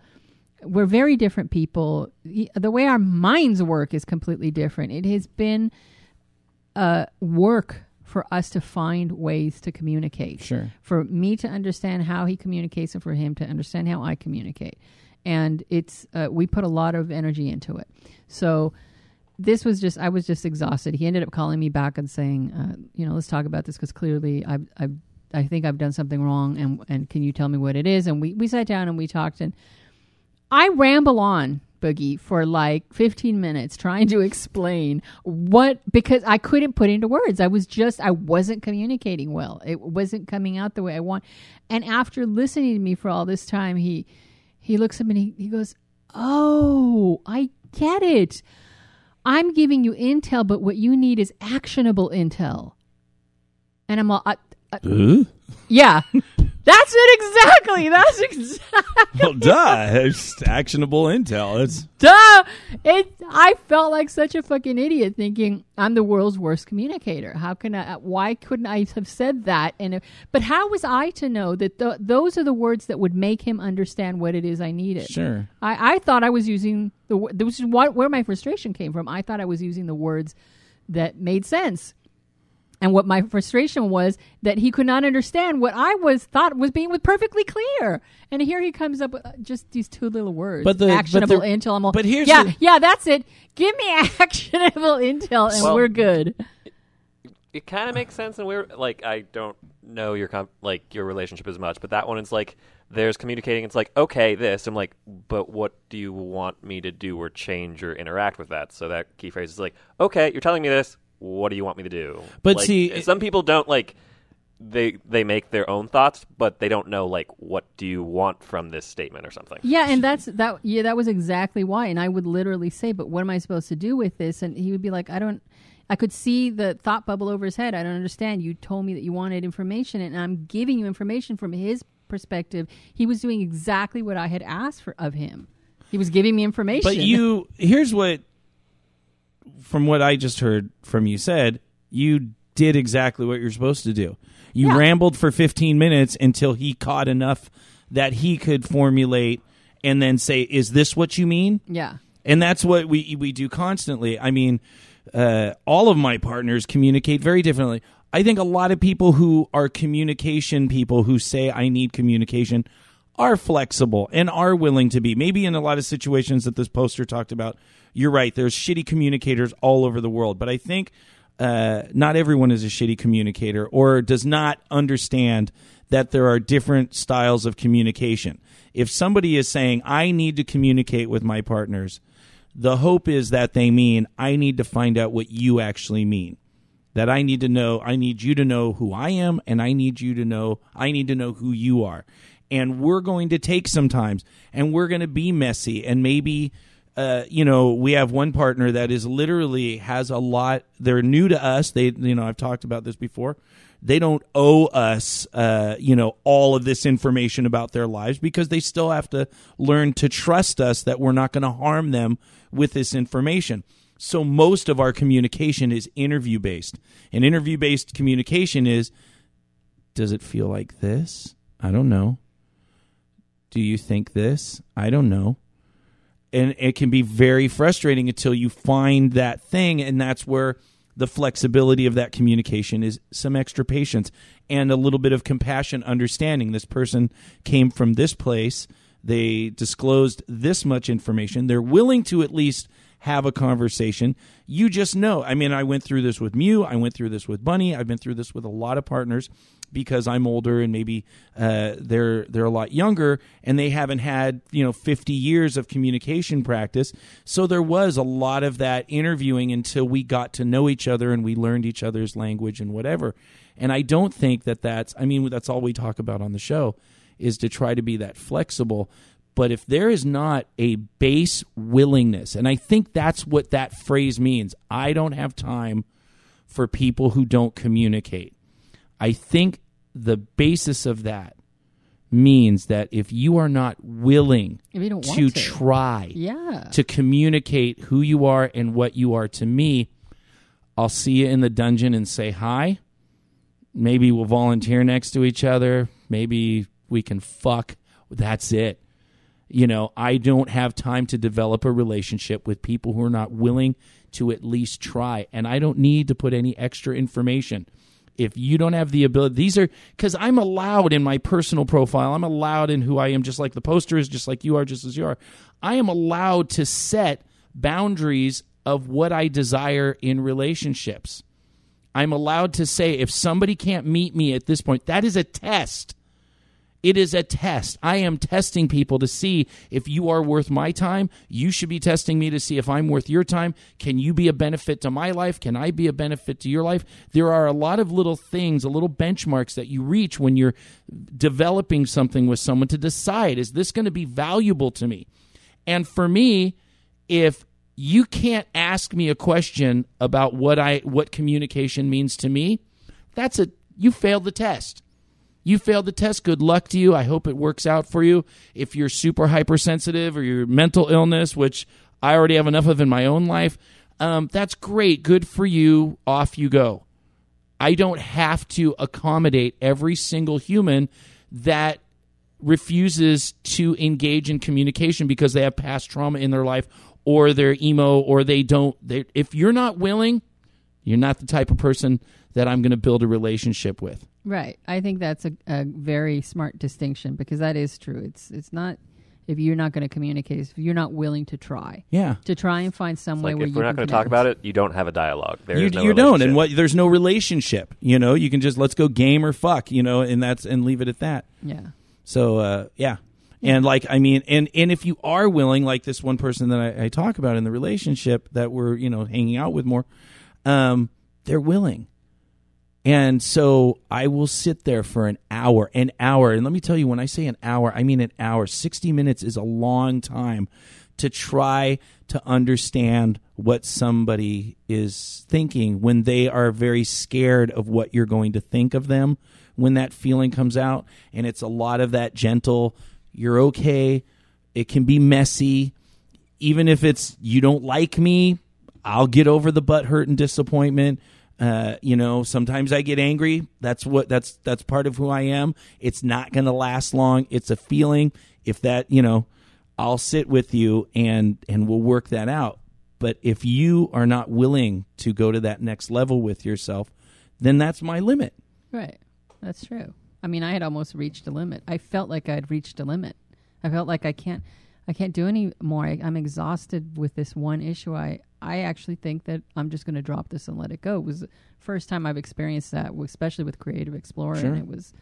We're very different people. He, the way our minds work is completely different. It has been uh, work for us to find ways to communicate. Sure. For me to understand how he communicates and for him to understand how I communicate. And it's uh, we put a lot of energy into it. So this was just I was just exhausted. He ended up calling me back and saying, uh, you know, let's talk about this because clearly I I I think I've done something wrong and and can you tell me what it is? And we we sat down and we talked and I ramble on Boogie for like 15 minutes trying to explain what because I couldn't put into words. I was just I wasn't communicating well. It wasn't coming out the way I want. And after listening to me for all this time, he he looks at me and he, he goes, "Oh, I get it. I'm giving you intel, but what you need is actionable intel." And I'm all, I, I, yeah, that's it exactly. That's exactly. well, duh. It's actionable intel. It's Duh! It. I felt like such a fucking idiot, thinking I'm the world's worst communicator. How can I? Why couldn't I have said that? And if, but how was I to know that th- those are the words that would make him understand what it is I needed? sure. I, I thought I was using the. This is what where my frustration came from. I thought I was using the words that made sense. And what my frustration was that he could not understand what I was thought was being with perfectly clear. And here he comes up with uh, just these two little words. But the- but actionable the- intel. I'm all, but here's yeah, the- yeah, that's it. Give me actionable intel, and Well- we're good. it kind of makes sense and we're like i don't know your comp- like your relationship as much but that one is like there's communicating it's like okay this i'm like but what do you want me to do or change or interact with that so that key phrase is like okay you're telling me this what do you want me to do But Like, see- some people don't like they they make their own thoughts but they don't know like what do you want from this statement or something Yeah, and that's that. Yeah, that was exactly why. And I would literally say, "But what am I supposed to do with this?" And he would be like, "I don't." I could see the thought bubble over his head. I don't understand. You told me that you wanted information, and I'm giving you information from his perspective. He was doing exactly what I had asked for of him. He was giving me information. But you, here's what, from what I just heard from you said, you did exactly what you're supposed to do. You Yeah. rambled for 15 minutes until he caught enough that he could formulate and then say, "Is this what you mean?" yeah, and that's what we we do constantly. I mean, uh, all of my partners communicate very differently. I think a lot of people who are communication people who say I need communication are flexible and are willing to be. Maybe in a lot of situations that this poster talked about, you're right. There's shitty communicators all over the world, but I think uh, not everyone is a shitty communicator or does not understand that there are different styles of communication. If somebody is saying, I need to communicate with my partners, the hope is that they mean, I need to find out what you actually mean. That I need to know, I need you to know who I am, and I need you to know, I need to know who you are. And we're going to take some times, and we're going to be messy, and maybe uh, you know, we have one partner that is literally has a lot. They're new to us. They, you know, I've talked about this before. They don't owe us, uh, you know, all of this information about their lives because they still have to learn to trust us that we're not going to harm them with this information. So most of our communication is interview based. And interview based communication is does it feel like this? I don't know. Do you think this? I don't know and it can be very frustrating until you find that thing and that's where the flexibility of that communication is some extra patience and a little bit of compassion understanding. This person came from this place. They disclosed this much information. They're willing to at least have a conversation. You just know. I mean i went through this with mew. I went through this with bunny. I've been through this with a lot of partners because I'm older and maybe uh, they're they're a lot younger and they haven't had you know 50 years of communication practice. So there was a lot of that interviewing until we got to know each other and we learned each other's language and whatever. And I don't think that that's I mean that's all we talk about on the show is to try to be that flexible. But if there is not a base willingness, and I think that's what that phrase means, I don't have time for people who don't communicate. I think the basis of that means that if you are not willing If you don't want to to. try Yeah. to communicate who you are and what you are to me, I'll see you in the dungeon and say hi. Maybe we'll volunteer next to each other. Maybe we can fuck. That's it. You know, I don't have time to develop a relationship with people who are not willing to at least try. And I don't need to put any extra information. If you don't have the ability, these are because I'm allowed in my personal profile, I'm allowed in who I am, just like the poster is, just like you are, just as you are. I am allowed to set boundaries of what I desire in relationships. I'm allowed to say if somebody can't meet me at this point, that is a test. It is a test. I am testing people to see if you are worth my time. You should be testing me to see if I'm worth your time. Can you be a benefit to my life? Can I be a benefit to your life? There are a lot of little things, a little benchmarks that you reach when you're developing something with someone to decide is this going to be valuable to me? And for me, if you can't ask me a question about what I what communication means to me, that's a you failed the test. You failed the test. Good luck to you. I hope it works out for you. If you're super hypersensitive or your mental illness, which I already have enough of in my own life, um, that's great. Good for you. Off you go. I don't have to accommodate every single human that refuses to engage in communication because they have past trauma in their life or they're emo or they don't. If you're not willing, you're not the type of person that I'm going to build a relationship with. Right. I think that's a, a very smart distinction because that is true. It's it's not if you're not going to communicate, if you're not willing to try. Yeah. To try and find some way Like where if you we're not going to talk about it, you don't have a dialogue. There you is no you don't, and what there's no relationship. You know, you can just let's go game or fuck. You know, and that's and leave it at that. Yeah. So uh, yeah, and like I mean, and and if you are willing, like this one person that I, I talk about in the relationship that we're you know hanging out with more, um, they're willing. And so I will sit there for an hour, an hour. And let me tell you, when I say an hour, I mean an hour. 60 minutes is a long time to try to understand what somebody is thinking when they are very scared of what you're going to think of them when that feeling comes out. And it's a lot of that gentle, you're okay. It can be messy. Even if it's you don't like me, I'll get over the butt hurt and disappointment. Uh, you know, sometimes I get angry. That's what that's that's part of who I am. It's not going to last long. It's a feeling. If that, you know, I'll sit with you and and we'll work that out. But if you are not willing to go to that next level with yourself, then that's my limit. Right. That's true. I mean, I had almost reached a limit. I felt like I'd reached a limit. I felt like I can't I can't do any more. I, I'm exhausted with this one issue. I I actually think that I'm just going to drop this and let it go. It was the first time I've experienced that, especially with Creative Explorer, Sure. and it was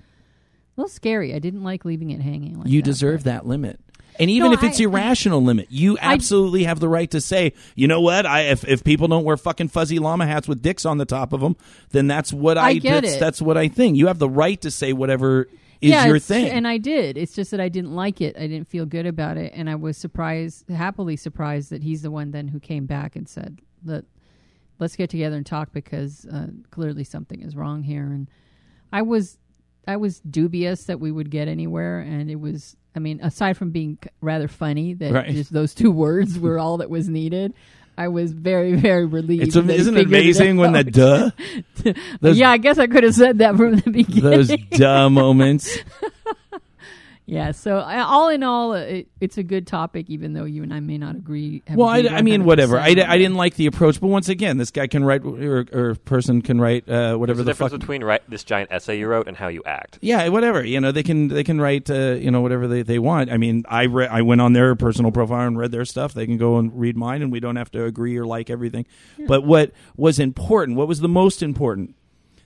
a little scary. I didn't like leaving it hanging. Like you that, deserve that limit. And even No, if it's I- irrational limit, you I- absolutely have the right to say, you know what? I if, if people don't wear fucking fuzzy llama hats with dicks on the top of them, then that's what I, I get that's, it. that's what I think. You have the right to say whatever is yeah, your thing. And I did. It's just that I didn't like it. I didn't feel good about it, and I was surprised, happily surprised that he's the one then who came back and said, "Let let's get together and talk because uh, clearly something is wrong here." And I was, I was dubious that we would get anywhere, and it was. I mean, aside from being rather funny that Right. just those two words were all that was needed. I was very, very relieved. it's isn't it amazing when the duh those- yeah, I guess I could have said that from the beginning. those duh moments. Yeah, so uh, all in all, uh, it, it's a good topic, even though you and I may not agree. Well, I, I mean, whatever. I, I didn't like the approach, but once again, this guy can write, or, or person can write uh, whatever There's a the difference fuck. between write, this giant essay you wrote and how you act. Yeah, whatever. You know, they can they can write uh, you know whatever they, they want. I mean, I re- I went on their personal profile and read their stuff. They can go and read mine, and we don't have to agree or like everything. But what was important, what was the most important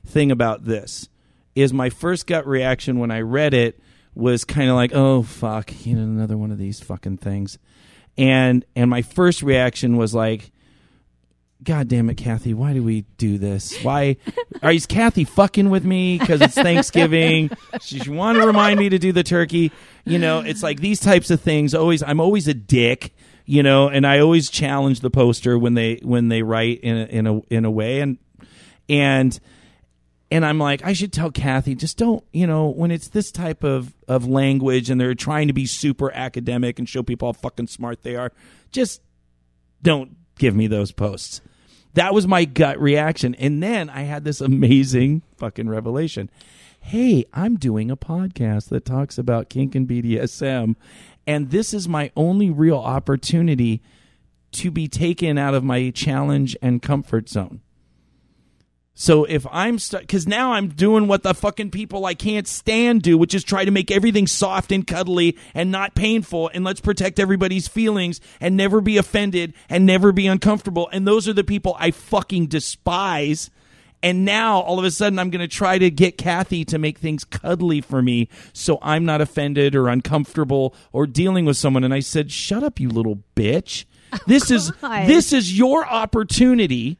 thing about this, is my first gut reaction when I read it was kind of like, oh fuck, you know, another one of these fucking things, and and my first reaction was like. God damn it, Kathy! Why do we do this? Why are you Kathy fucking with me because it's Thanksgiving? She, she wanted to remind me to do the turkey. You know, it's like these types of things. Always, I'm always a dick. You know, and I always challenge the poster when they when they write in a, in a in a way and and and I'm like, I should tell Kathy, just don't, you know, when it's this type of, of language and they're trying to be super academic and show people how fucking smart they are, just don't give me those posts. That was my gut reaction. And then I had this amazing fucking revelation. Hey, I'm doing a podcast that talks about kink and BDSM. And this is my only real opportunity to be taken out of my challenge and comfort zone. So if I'm stuck, because now I'm doing what the fucking people I can't stand do, which is try to make everything soft and cuddly and not painful, and let's protect everybody's feelings and never be offended and never be uncomfortable. And those are the people I fucking despise. And now all of a sudden I'm going to try to get Kathy to make things cuddly for me so I'm not offended or uncomfortable or dealing with someone. And I said, "Shut up, you little bitch. This is this is your opportunity."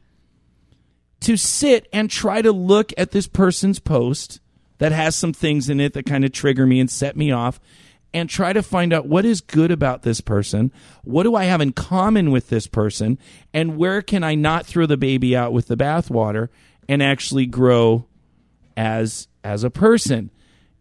To sit and try to look at this person's post that has some things in it that kind of trigger me and set me off and try to find out what is good about this person what do i have in common with this person and where can i not throw the baby out with the bathwater and actually grow as as a person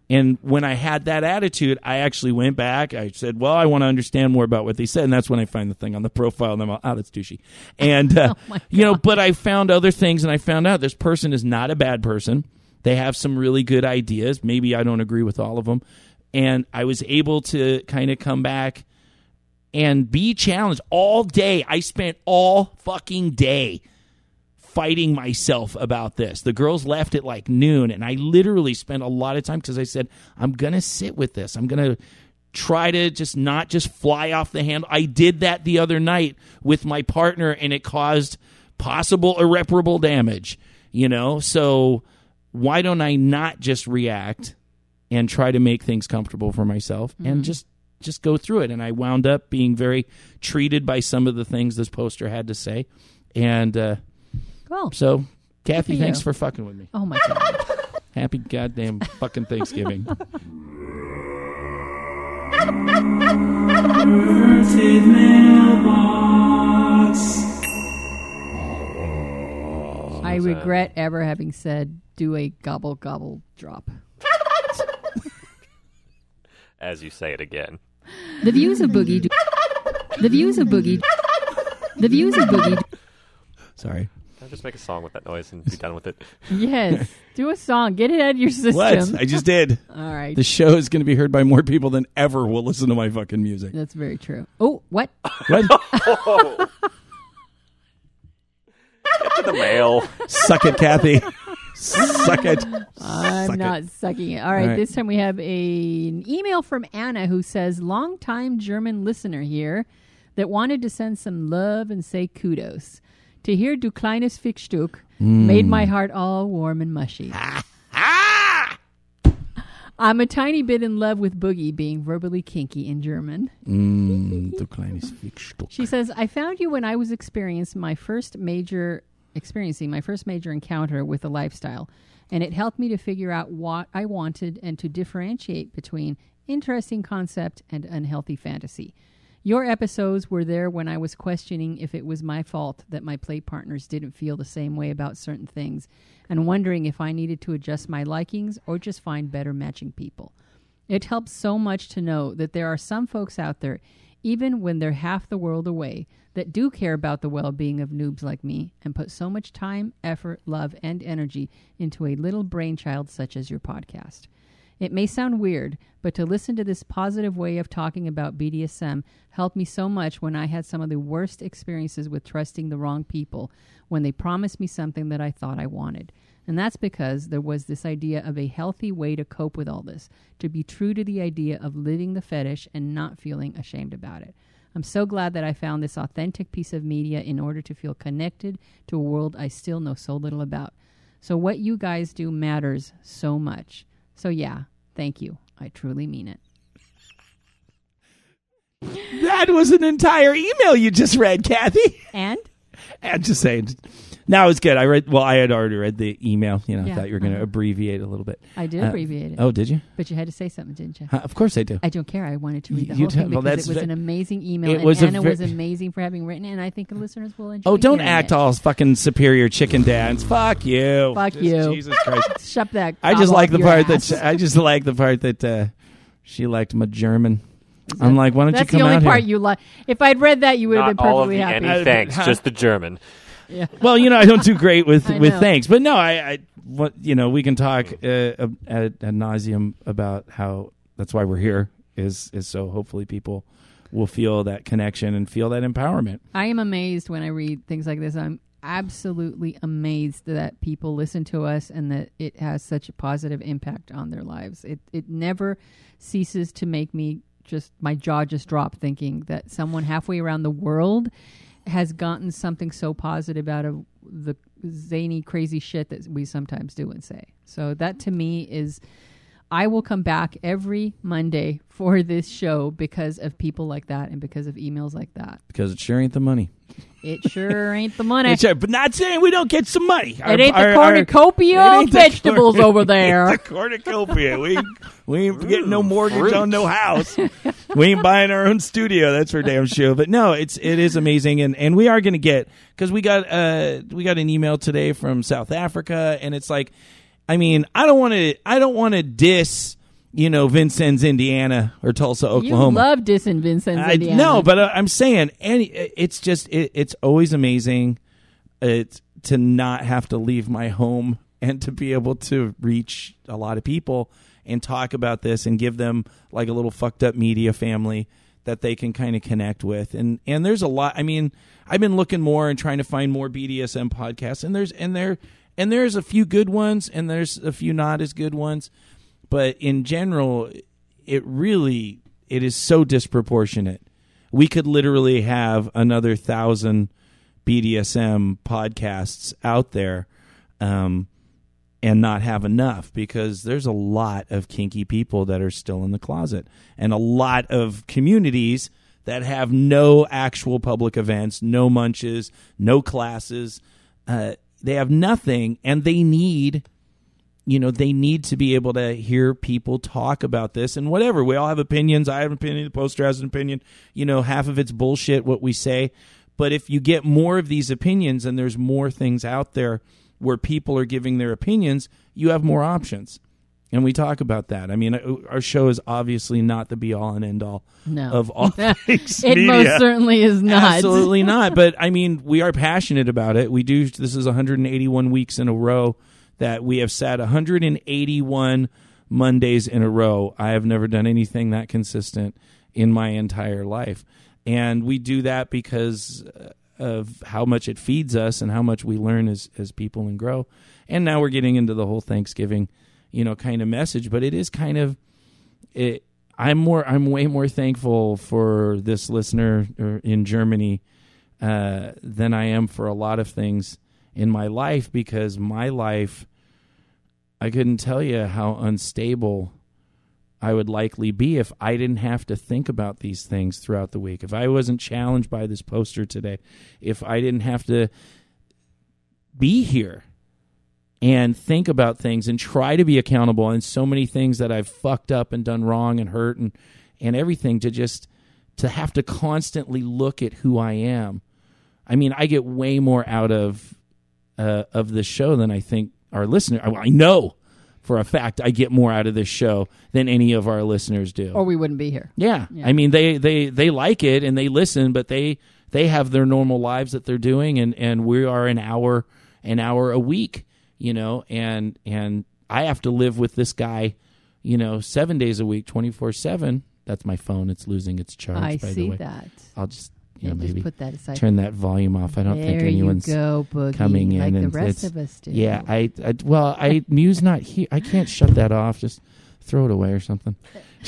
and when I had that attitude, I actually went back. I said, "Well, I want to understand more about what they said," and that's when I find the thing on the profile, and I'm like, "Oh, that's douchey." And uh, you know, but I found other things, and I found out this person is not a bad person. They have some really good ideas. Maybe I don't agree with all of them, and I was able to kind of come back and be challenged all day. I spent all fucking day fighting myself about this. The girls left at like noon, and I literally spent a lot of time because I said, I'm going to sit with this. I'm going to try to just not just fly off the handle. I did that the other night with my partner, and it caused possible irreparable damage, you know? So why don't I not just react and try to make things comfortable for myself and just just go through it and i wound up being very treated by some of the things this poster had to say and uh, Cool. so, Kathy, for thanks you. for fucking with me. Oh my god. Happy goddamn fucking Thanksgiving. I uh, regret ever having said do a gobble gobble drop. As you say it again. The views of Boogie. Do- the views of Boogie. The views of Boogie. Sorry. I'll just make a song with that noise and be done with it. Yes. Do a song. Get it out of your system. What? I just did. All right. The show is going to be heard by more people than ever will listen to my fucking music. That's very true. Oh, what? What? to the mail. Suck it, Kathy. Suck it. I'm Suck not it. sucking it. All right, All right. This time we have a, an email from Anna who says, "Longtime German listener here that wanted to send some love and say kudos. To hear Du kleines Fickstück made my heart all warm and mushy." I'm a tiny bit in love with Boogie being verbally kinky in German. Mm, du kleines Fickstück. She says, I found you when I was experiencing my first major experiencing my first major encounter with a lifestyle, and it helped me to figure out what I wanted and to differentiate between interesting concept and unhealthy fantasy. Your episodes were there when I was questioning if it was my fault that my play partners didn't feel the same way about certain things and wondering if I needed to adjust my likings or just find better matching people. It helps so much to know that there are some folks out there, even when they're half the world away, that do care about the well being of noobs like me and put so much time, effort, love, and energy into a little brainchild such as your podcast. It may sound weird, but to listen to this positive way of talking about BDSM helped me so much when I had some of the worst experiences with trusting the wrong people when they promised me something that I thought I wanted. And that's because there was this idea of a healthy way to cope with all this, to be true to the idea of living the fetish and not feeling ashamed about it. I'm so glad that I found this authentic piece of media in order to feel connected to a world I still know so little about. So, what you guys do matters so much. So, yeah, thank you. I truly mean it. That was an entire email you just read, Kathy. And I'm just saying. Now it's good. I read. Well, I had already read the email. You know, I Yeah, thought you were going to uh-huh. abbreviate a little bit. I did Uh, abbreviate it, Oh, did you? but you had to say something, didn't you? Huh, of course I do. I don't care. I wanted to read the You whole tell- thing well, because that's it was ve- an amazing email, It and was a Anna was amazing for having written it, and I think the listeners will enjoy. It. Oh, don't hearing act it. all fucking superior chicken dance. Fuck you. Fuck Just- you. Jesus Christ. Shut that. I just gobble like up the your part that ass. she, I just like the part that uh, she liked my German. I'm like, why don't That's you the only out part here? you like. If I'd read that, you would have Not been all of perfectly the happy. any thanks, huh? just the German. yeah. Well, you know, I don't do great with I with know. thanks, but no, I, I what you know, we can talk uh, ad, ad nauseum about how that's why we're here is is so hopefully people will feel that connection and feel that empowerment. I am amazed when I read things like this. I'm absolutely amazed that people listen to us and that it has such a positive impact on their lives. It it never ceases to make me just my jaw just dropped thinking that someone halfway around the world has gotten something so positive out of the zany crazy shit that we sometimes do and say. So that to me is I will come back every Monday for this show because of people like that and because of emails like that. Because it sure ain't the money. It sure ain't the money. It's, uh, but not saying we don't get some money. it ain't the cornucopia it of ain't the vegetables corn- over it there. ain't the cornucopia. we we ain't getting no mortgage on no house. we ain't buying our own studio. That's for damn sure. But no, it's it is amazing, and and we are going to get because we got uh we got an email today from South Africa, and it's like, I mean, I don't want to I don't want to diss you know Vincennes, Indiana, or Tulsa, You Oklahoma. love dissing Vincent, I, Indiana. no, but uh, I'm saying any. It's just it, it's always amazing, it to not have to leave my home and to be able to reach a lot of people and talk about this and give them like a little fucked up media family that they can kind of connect with and and there's a lot i mean i've been looking more and trying to find more bdsm podcasts and there's and there and there's a few good ones and there's a few not as good ones. But in general it really it is so disproportionate. We could literally have another thousand bdsm podcasts out there um, and not have enough because there's a lot of kinky people that are still in the closet and a lot of communities that have no actual public events no munches no classes. Uh, they have nothing and they need you know they need to be able to hear people talk about this and whatever. We all have opinions. I have an opinion. The poster has an opinion. You know half of it's bullshit what we say. But if you get more of these opinions and there's more things out there where people are giving their opinions you have more options and we talk about that i mean uh, our show is obviously not the be all and end all No. of all things it media. most certainly is not. Absolutely not. But I mean, we are passionate about it. We do. This is 181 weeks in a row that we have sat 181 Mondays in a row. I have never done anything that consistent in my entire life, and we do that because uh, of how much it feeds us and how much we learn as as people and grow. And now we're getting into the whole Thanksgiving, you know, kind of message. But it is kind of it I'm more I'm way more thankful for this listener er, in Germany uh, than I am for a lot of things in my life because my life I couldn't tell you how unstable I would likely be if I didn't have to think about these things throughout the week. If I wasn't challenged by this poster today, if I didn't have to be here and think about things and try to be accountable and so many things that I've fucked up and done wrong and hurt and and everything to just to have to constantly look at who I am. I mean, I get way more out of uh, of this show than I think our listener. I, I know for a fact I get more out of this show than any of our listeners do. or we wouldn't be here. Yeah. Yeah. I mean they they they like it and they listen, but they they have their normal lives that they're doing and and we are an hour an hour a week, you know, and and I have to live with this guy, you know, 7 days a week, 24/7. That's my phone. It's losing its charge I by the see way. that. I'll just you Yeah, know just maybe put that aside. turn that volume off. I don't there think anyone's go, Boogie, coming in like the rest of us do. Yeah, I, I well, I Mew's not here. I can't shut that off. Just throw it away or something.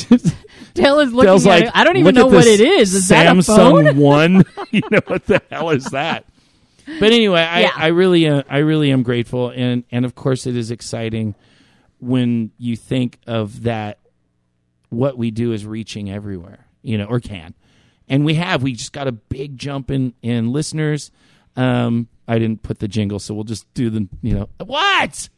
Dale is looking Dale's at like, it. I don't even know what it is. Is that a phone? One? you know what the hell is that? But anyway, I, Yeah. I really, uh, I really am grateful, and and of course, it is exciting when you think of that. What we do is reaching everywhere, you know, or can, and we have. We just got a big jump in in listeners. Um, I didn't put the jingle, so we'll just do the you know what?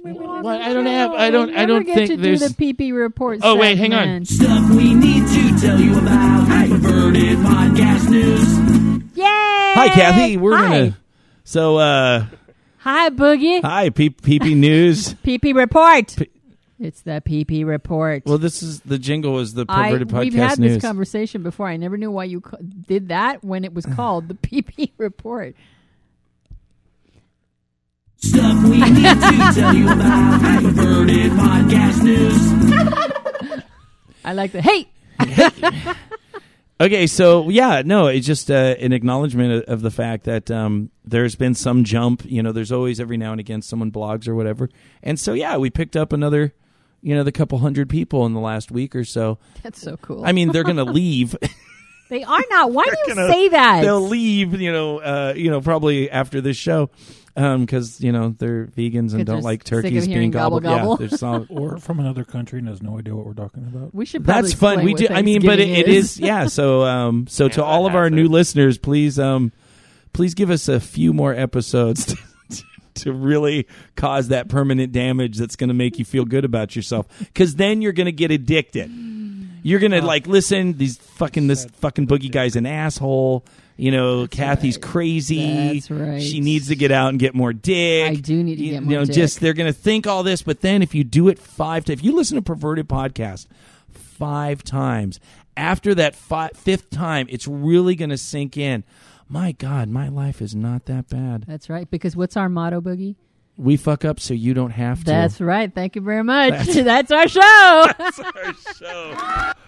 What? I don't have. I don't. I don't get think to do there's. the PP report. Oh, wait, hang on. Stuff we need to tell you about. Perverted podcast news. Yay! Hi, Kathy. We're Hi. gonna. So, uh, Hi, Boogie. hi, P- PP News. PP report. P- it's the PP report. well, this is the jingle was the I, perverted podcast we've had news. this conversation before. I never knew why you ca- did that when it was called the PP report. Stuff we need to tell you about. Perverted podcast news. I like the hey. Okay, so yeah, no, it's just uh, an acknowledgement of, of the fact that um, there's been some jump. You know, there's always every now and again someone blogs or whatever, and so yeah, we picked up another, you know, the couple hundred people in the last week or so. That's so cool. I mean, they're gonna leave. they are not. Why do you gonna- say that? They'll leave. You know, uh, you know, probably after this show, because you know they're vegans and don't like turkeys being gobble, gobbled. gobble. Yeah, there's some. or from another country and has no idea what we're talking about. we should. Probably That's fun. We what do. I mean, but it, it is. Yeah. So, um, so to all of our new it. listeners, please, um, please give us a few more episodes to, to really cause that permanent damage that's going to make you feel good about yourself. Because then you're going to get addicted. You're going to like listen. These fucking this fucking boogie guy's an asshole. You know, Kathy's crazy. That's right. She needs to get out and get more dick. I do need to get you more You know, dick. just they're going to think all this, but then if you do it five times, if you listen to perverted podcast five times, after that fi- fifth time, it's really going to sink in. My God, my life is not that bad. That's right. Because what's our motto, Boogie? We fuck up so you don't have to. That's right. Thank you very much. That's- That's, our show.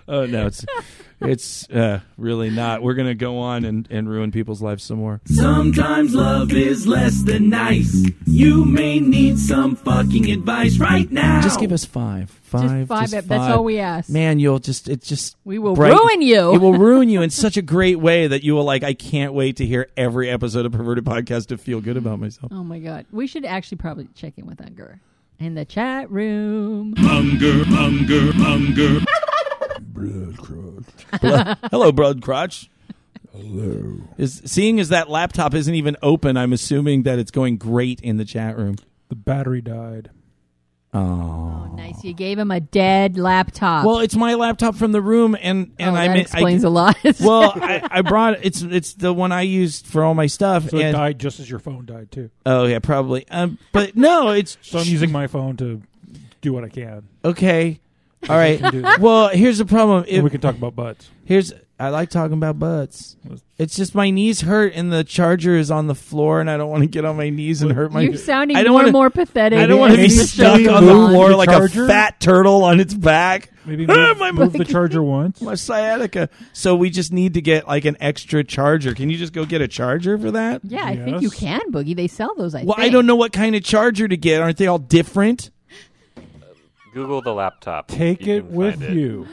oh no, it's it's uh, really not. We're going to go on and, and ruin people's lives some more. Sometimes love is less than nice. You may need some fucking advice right now. Just give us five, five, five just ep- that's five. all we ask. Man, you'll just it just we will bright- ruin you. It will ruin you in such a great way that you will like. I can't wait to hear every episode of Perverted Podcast to feel good about myself. oh my god. We should actually probably check in with Unger in the chat room. Hunger, hunger, hunger. Hello, Broad Crotch. Hello. Is seeing as that laptop isn't even open, I'm assuming that it's going great in the chat room. The battery died. Oh. Oh, nice. You gave him a dead laptop. Well, it's my laptop from the room, and and oh, I that mean, explains I, a lot. well, I, I brought it's it's the one I used for all my stuff. So it died just as your phone died too. Oh yeah, probably. Um, but no, it's So I'm using my phone to do what I can. okay. All right. Can. Well, here's the problem. If, we can talk about butts. Here's I like talking about butts. It's just my knees hurt and the charger is on the floor and I don't want to get on my knees and hurt my. You're sounding I don't more wanna- and more pathetic. I don't want to be as the show stuck on the floor The like charger? a fat turtle on its back. Maybe move, my- move the charger once. My sciatica. So we just need to get like an extra charger. Can you just go get a charger for that? Yeah, I think you can, Boogie. They sell those. I Well, think. I don't know what kind of charger to get. Aren't they all different? Google the laptop. Take You it with it. you.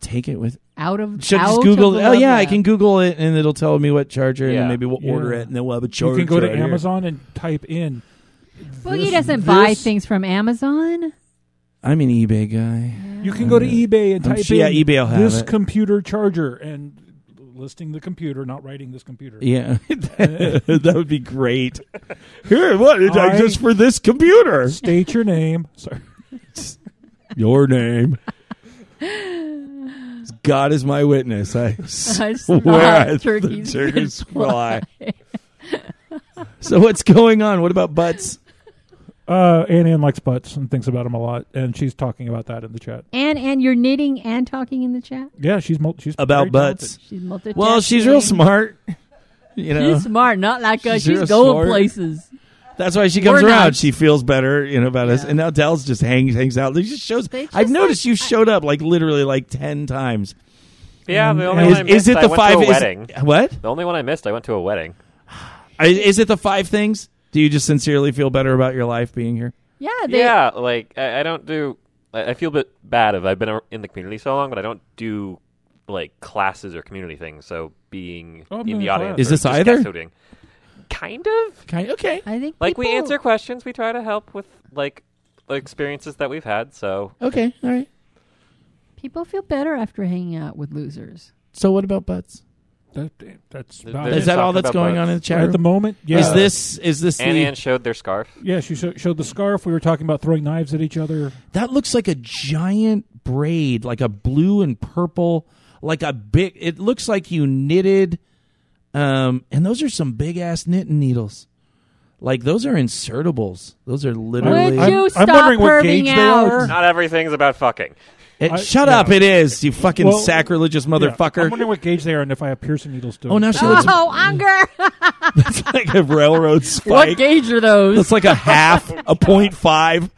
Take it with. Out of Should I out just Google? the Oh yeah, I can Google it and it'll tell me what charger, and then Yeah. maybe we'll order it, and then we'll have a charger. You can go to right here. Amazon and type in. Boogie this- doesn't buy this- things from Amazon. I'm an eBay guy. You can go to eBay and I'm type sure- yeah, in eBay will have this it. computer charger and listing the computer, not writing this computer. Yeah, that would be great. Here, what? I- just for this computer. State your name. Sorry. Your name. God is my witness. I I swear smell I- the turkeys turkeys fly. so what's going on? What about butts? Uh, Ann Ann likes butts and thinks about them a lot, and she's talking about that in the chat. And and you're knitting and talking in the chat. Yeah, she's mul- she's About butts. She's multitasking. Well, she's real smart. You know, She's smart, not like us. She's She's, going smart. places. That's why she comes We're around. not. She feels better, you know, about us. And now Dell's just hangs hangs out. He just shows. They just, I've noticed like, you showed up like literally like ten times. Yeah, the only Is- one I Is, missed, is it I the went five? To a is- wedding. what? The only one I missed, I went to a wedding. Is, is it the five things? Do you just sincerely feel better about your life being here? Yeah, they, yeah, like I, I don't do. I, I feel a bit bad if I've been in the community so long, but I don't do like classes or community things. So being Oh, in the a audience class. Is or this just either? Guest hosting. Kind of. Okay. okay. I think Like we people- answer questions, we try to help with like the experiences that we've had. So Okay. All right. People feel better after hanging out with losers. So what about butts? That, that's They're about just Is it. that all that's about going both. on in the chat? At room? the moment. Yeah. Is this is this Annie the, Ann showed their scarf. Yeah, she sho- showed the scarf. We were talking about throwing knives at each other. that looks like a giant braid, like a blue and purple, like a big. It looks like you knitted, um, and those are some big ass knitting needles. Like those are insertables. Those are literally. Would I'm- you I'm stop wondering what perving gauge they out? are. Not everything's about fucking. It- I- shut yeah. up! It is you fucking Well, sacrilegious Yeah, I'm wondering what gauge they are and if I have piercing needles too. oh, now she looks Oh, Unger! it's like a railroad spike. what gauge are those? It's like a half, a point five,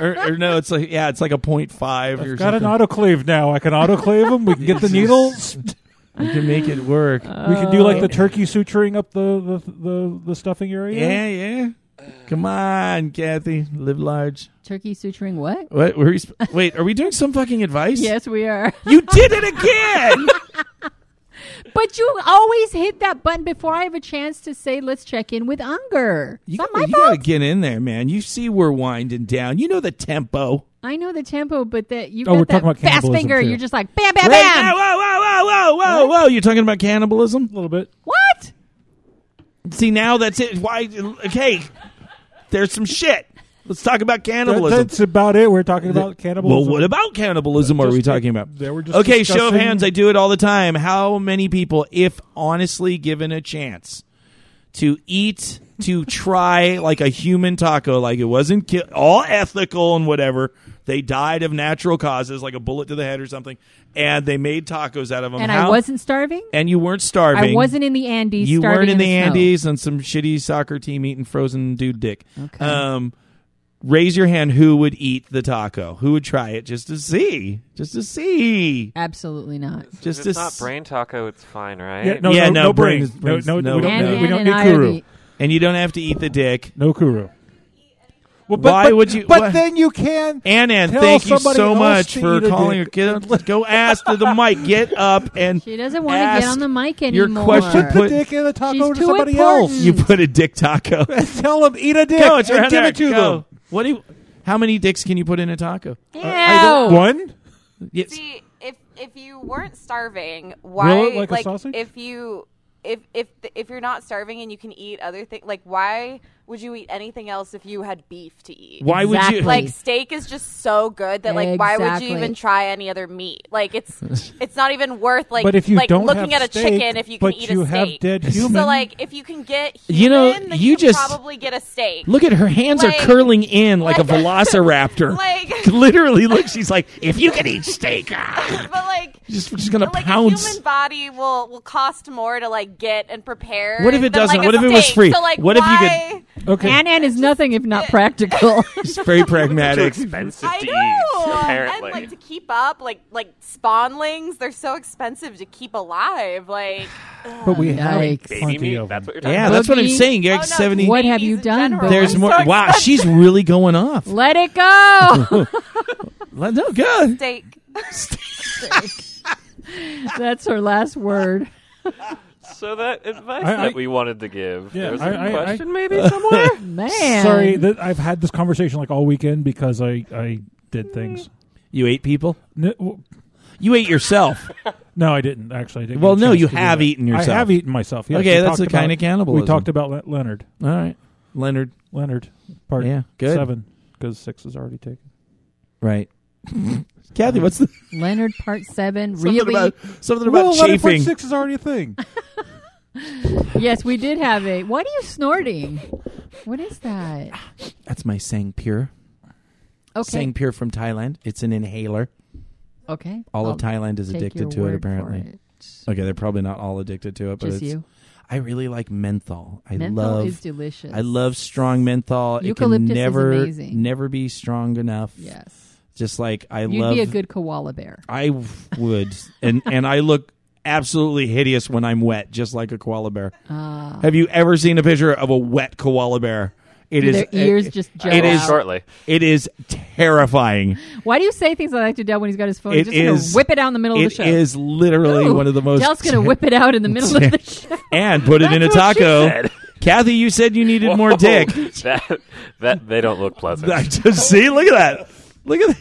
or, or no, it's like yeah, it's like a point five. or I've got an autoclave now. I can autoclave them. We can get the needles. You can make it work. we can do like the oh. turkey suturing up the the, the, the stuffing area. yeah, yeah. Come on, Kathy, live large. Turkey suturing what? What? Were we, sp- wait, are we doing some fucking advice? Yes, we are. You did it again. But you always hit that button before I have a chance to say, let's check in with Unger. you It's not gotta, my you gotta get in there, man. You see, we're winding down. You know the tempo. I know the tempo, but that you Oh, we're that talking about fast cannibalism, finger. too. You're just like bam, bam, Right bam. now, whoa, whoa, whoa, whoa, whoa, whoa! You're talking about cannibalism. a little bit. What? See, now that's it. Why? Okay, there's some shit. Let's talk about That- cannibalism. that's about it. We're talking about cannibalism. Well, what about cannibalism are we Just- talking about? they were just okay, show of discussing- hands. I do it all the time. How many people, if honestly given a chance to eat, to try like a human taco, like it wasn't ki- all ethical and whatever, they died of natural causes, like a bullet to the head or something, and they made tacos out of them. And How- I wasn't starving. and you weren't starving. I wasn't in the Andes. You starving weren't in the, snow. Andes on some shitty soccer team eating frozen dude dick. Okay. Um, raise your hand. Who would eat the taco? Who would try it just to see? Just to see. Absolutely not. Just if to it's not s- brain taco, it's fine, right? Yeah, no, Yeah, no, no, no brain brain. is- brain's- no, no, no, we don't, and no. we and, don't and need I kuru. would- and you don't have to eat the dick. No kuru. Well, Why would you- But what- then you can. Ann Ann, thank you so much for eat a calling. dick. Get up, go ask to the mic. Get up and She doesn't want to get on the mic anymore. your question. Put Put- the dick in a taco to somebody important. else. you put a dick taco. Tell them eat a dick Go, it's and around give it to Go. them. What do you? How many dicks can you put in a taco? Ew. One. Yes. See, if if you weren't starving, why Really? Like a sausage? if you if if if you're not starving and you can eat other things, like why would you eat anything else if you had beef to eat? Why would you? Like steak is just so good that like why would you even try any other meat? Like it's it's not even worth like But if you like don't looking at a steak, chicken if you can but eat you a have steak. dead human. So like if you can get human, You know, then you you, just- probably get a steak. Look at her hands Like- are curling in like, a velociraptor. like Literally, look, she's like, if you can eat steak, ah, but like just just gonna like pounce. a human body will will cost more to like get and prepare. What if it than, doesn't? Like, What if it was free? So like, What if you could- why- okay. Ann Ann is nothing if not practical. It's very Too pragmatic. expensive I to know. eat, apparently. And like to keep up, like like spawnlings, they're so expensive to keep alive. Like but we have Yikes. Baby plenty meat, of that's them. what you're talking Yeah, about. that's what I'm Boogie. saying. You're Oh, like no, seventy. What have babies you in done, general Boogie? There's are more. so wow, she's really going off. Let it go. Let- No, good. steak. That's her last word. So that advice I- I- that we wanted to give. Yeah, there was I- a I- I- question maybe somewhere. Man. Sorry that I've had this conversation like all weekend because I I did things. You ate people. No, w- You ate yourself. no, I didn't actually. I didn't Well, get a no, chance you to do have that. eaten yourself. I have eaten myself. Yes, Okay, we that's talked the kind about- of cannibalism. We talked about Le- Leonard. All right, Leonard. Leonard, part Yeah, good. seven, because six is already taken. Right. Kathy, what's the Leonard Part Seven. something Really? about something well, about Leonard part chafing? six is already a thing. yes, we did have a. What are you snorting? What is that? That's my Siang Pure. Okay. Siang Pure from Thailand. It's an inhaler. Okay. All I'll of Thailand is take addicted your to it. word Apparently. it. Okay, they're probably not all addicted to it, but Just it's. you. I really like menthol. I Menthol love. is delicious. I love strong menthol. Eucalyptus it is can never, amazing. never be strong enough. Yes. Just like I love. You'd love. be a good koala bear. I would, and and I look absolutely hideous when I'm wet, just like a koala bear. Ah. Have you ever seen a picture of a wet koala bear? It Do is. their ears it- just jut it is? Shortly. It is terrifying. Why do you say things like that to Dell when he's got his phone? It he's just is- gonna whip it out in the middle of the show. It is literally Ooh, one of the most. Dell's gonna whip it out in the middle of the show. and put it in a taco. Kathy, you said you needed more dick. that, that they don't look pleasant. I just see. Look at that. Look at that.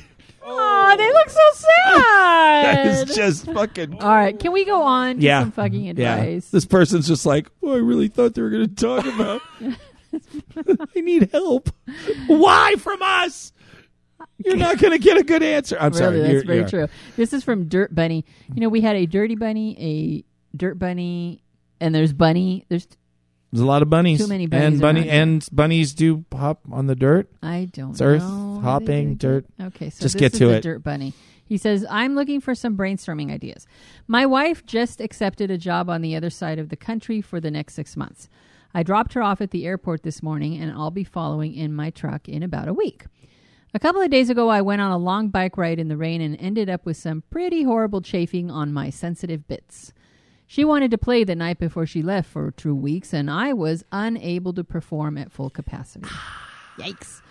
Oh, they look so sad. that is just fucking. All right, can we go on to Yeah. some fucking Yeah. advice? This person's just like, well, I really thought they were going to talk about. I need help. Why from us? You're not going to get a good answer. I'm sorry. Really, that's You're- very you are. true. This is from Dirt Bunny. You know, we had a Dirty Bunny, a Dirt Bunny, and there's Bunny. There's There's a lot of bunnies. Too many bunnies and bunny around and bunnies do hop on the dirt. I don't It's know. how they hopping, did dirt. Okay, so Just this get is to the it. Dirt Bunny. He says, "I'm looking for some brainstorming ideas. My wife just accepted a job on the other side of the country for the next six months. I dropped her off at the airport this morning, and I'll be following in my truck in about a week." A couple of days ago, I went on a long bike ride in the rain and ended up with some pretty horrible chafing on my sensitive bits. She wanted to play the night before she left for two weeks, and I was unable to perform at full capacity. Ah. Yikes.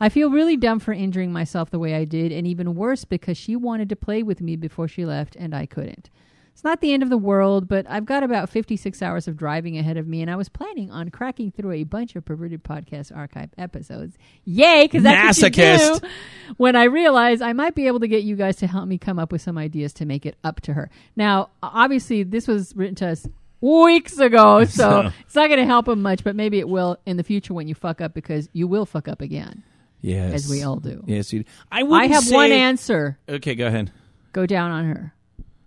I feel really dumb for injuring myself the way I did, and even worse because she wanted to play with me before she left, and I couldn't. It's not the end of the world, but I've got about 56 hours of driving ahead of me, and I was planning on cracking through a bunch of Perverted Podcast archive episodes. Yay, because that's what you do. When I realized I might be able to get you guys to help me come up with some ideas to make it up to her. Now, obviously, this was written to us weeks ago, so So- it's not going to help him much, but maybe it will in the future when you fuck up because you will fuck up again, Yes, as we all do. Yes, you. I I wouldn't have say- one answer. Okay, go ahead. Go down on her.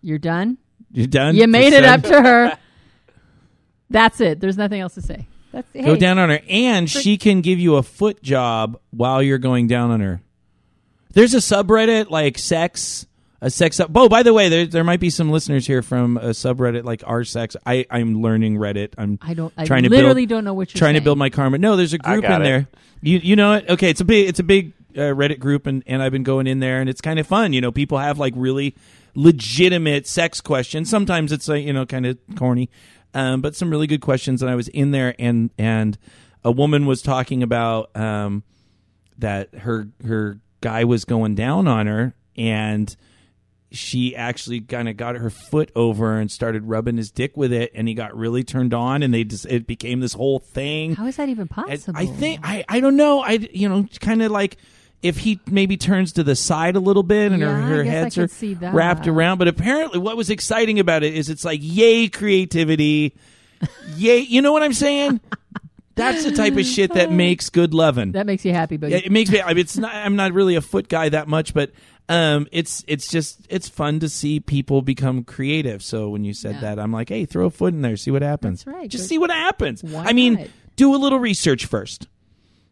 You're done. You're done? You made it Just up to her. That's it. There's nothing else to say. That's Go down on her, and she can give you a foot job while you're going down on her. There's a subreddit like sex, a sex. Sub- oh, by the way, there there might be some listeners here from a subreddit like our sex. I I'm learning Reddit. I'm I don't. I trying to literally build, don't know what you're trying saying. to build my karma. No, there's a group in it. there. You you know it? Okay, it's a big it's a big uh, Reddit group, and and I've been going in there, and it's kind of fun. You know, people have like really legitimate sex questions. Sometimes it's like you know kind of corny, um, but some really good questions. And I was in there, and and a woman was talking about um, that her her guy was going down on her, and she actually kind of got her foot over and started rubbing his dick with it, and he got really turned on, and they just it became this whole thing. How is that even possible? I think I I don't know. I you know kind of like if he maybe turns to the side a little bit and Yeah, her, her heads are wrapped around. But apparently, what was exciting about it is it's like yay creativity, yay. You know what I'm saying? That's the type of shit that makes good loving. that makes you happy, but Yeah, it makes me. I mean, it's not. I'm not really a foot guy that much, but um, it's it's just it's fun to see people become creative. So when you said Yeah. that, I'm like, hey, throw a foot in there, see what happens. That's right. Just Good. see what happens. Why I mean, not? do a little research first.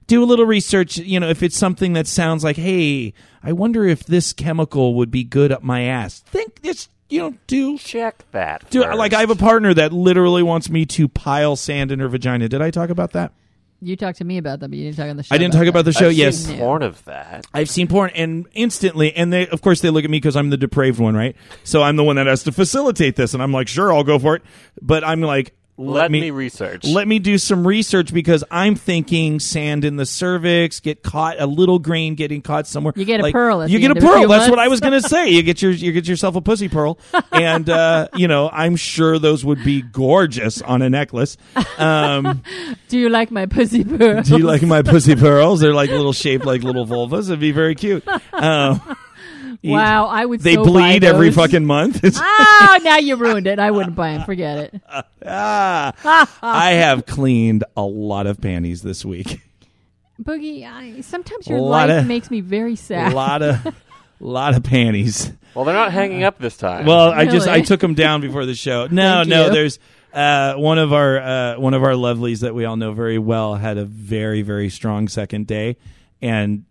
Do a little research. You know, if it's something that sounds like, hey, I wonder if this chemical would be good up my ass. Think this. You know, do Check that. do first. like I have a partner that literally wants me to pile sand in her vagina. Did I talk about that? You talked to me about that, but you didn't talk on the show. I didn't talk about the I've show. seen yes, Yeah. porn of that. I've seen porn and instantly, and they, of course, they look at me because I'm the depraved one, right? So I'm the one that has to facilitate this, and I'm like, sure, I'll go for it. But I'm like, let, Let, me, research. let me do some research because I'm thinking sand in the cervix, get caught a little grain getting caught somewhere. You get a Like, pearl at you the get end a of pearl. few That's what. I was gonna say. You get your you get yourself a pussy pearl, and uh, you know I'm sure those would be gorgeous on a necklace. Um, Do you like my pussy pearl? do you like my pussy pearls? They're like little shaped like little vulvas. It'd be very cute. Um, Wow, I would. They so buy bleed every fucking month. It's- Ah, now you ruined it. I wouldn't buy them. Forget it. ah, I have cleaned a lot of panties this week. Boogie, I, sometimes your life of- makes me very sad. A lot of, lot of panties. well, they're not hanging up this time. Well, I just I took them down before the show. No, no. you. There's uh, one of our uh, one of our lovelies that we all know very well had a very very strong second day, and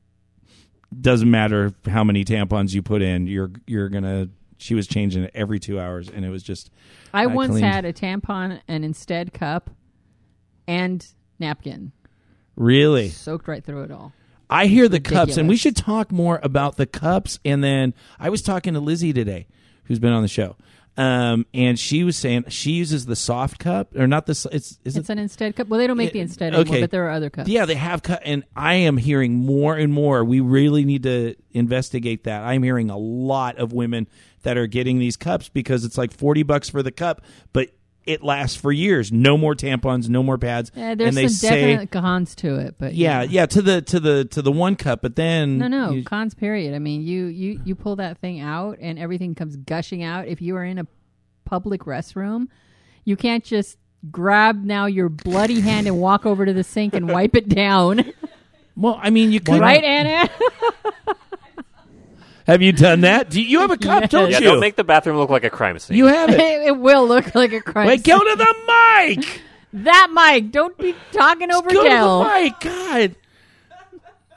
doesn't matter how many tampons you put in, you're you're gonna. She was changing it every two hours, and it was just I I once cleaned. had a tampon, an instead cup, and napkin really. soaked right through it all. I hear the cups, and we should talk more about the cups. And then I was talking to Lizzie today, who's been on the show, um, and she was saying she uses the soft cup, or not the. s- It's is It's it? an instead cup. Well, they don't make the instead okay. anymore, but there are other cups. Yeah, they have cut, and I am hearing more and more. We really need to investigate that. I'm hearing a lot of women that are getting these cups because it's like forty bucks for the cup, but it lasts for years. No more tampons, no more pads. Yeah, there's and they some say, definite cons to it, but yeah, yeah, to the to the to the one cup, but then No, no, you- cons. Period. I mean, you you you pull that thing out, and everything comes gushing out. If you are in a public restroom, you can't just grab now your bloody hand and walk over to the sink and wipe it down. well, I mean, you could right, Anna? Have you done that? Do you, you have a cup, Yes. don't Yeah, you? don't make the bathroom look like a crime scene. you have it. it will look like a crime. Scene. Wait, go to the mic. that mic. Don't be talking over Go Dell. to the mic. God,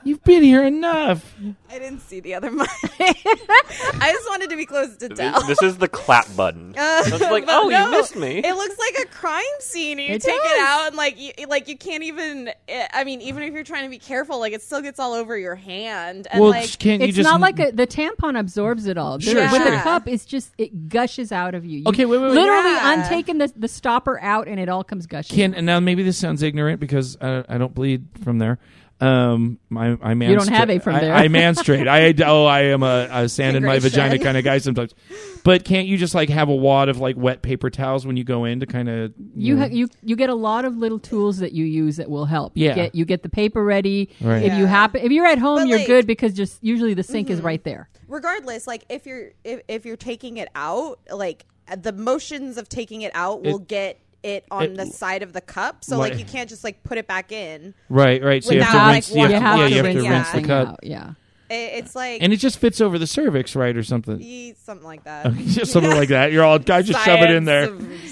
you've been here enough. I didn't see the other mic. I just wanted to be close to Dell. This, this is the clap button. Uh, it's like, oh, no, you missed me. It looks like a crime scene. You It take does. it out and like you, like you can't even. eh, I mean, even if you're trying to be careful, like it still gets all over your hand. And well, like, can't you It's just not like a, the tampon absorbs it all. The- Sure, with sure. a cup, it's just it gushes out of you. you Okay, wait, wait, wait. Literally, Yeah. I'm taking the the stopper out, and it all comes gushing. Can and now maybe this sounds ignorant because I, I don't bleed from there. Um, I, I man You don't have a from I, there. I menstruate. I oh, I am a, a sand in my vagina kind of guy sometimes. But can't you just like have a wad of like wet paper towels when you go in to kind of you know- ha- you you get a lot of little tools that you use that will help. Yeah. You get, you get the paper ready. Right. If you Yeah. happen, if you're at home, But, you're like- good because just usually the sink is right there. regardless, like if you're if, if you're taking it out, like the motions of taking it out will It- get it on it- the side of the cup. So Right. like you can't just like put it back in. right, right. So you have to rinse. like, you have to, yeah, you have to and rinse the cup, out. Yeah. It, it's like and it just fits over the cervix, right, or something. e- something like that. just something like that. You're all guys just shove it in there.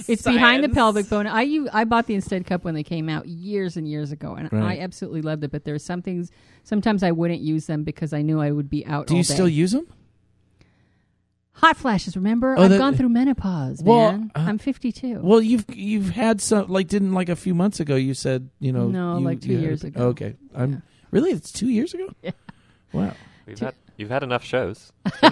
It's behind the pelvic bone. I you, I bought the Instead cup when they came out years and years ago, and Right. I absolutely loved it. But there's some things. Sometimes I wouldn't use them because I knew I would be out. Do all you day. still use them? Hot flashes? Remember, Oh, I've that- gone through menopause, Well, man. uh, I'm 52. Well, you've you've had some like didn't like a few months ago. You said you know No, you- like two you had- years ago. Okay, I'm really it's two years ago. Yeah. Wow. You've had, you've had enough shows.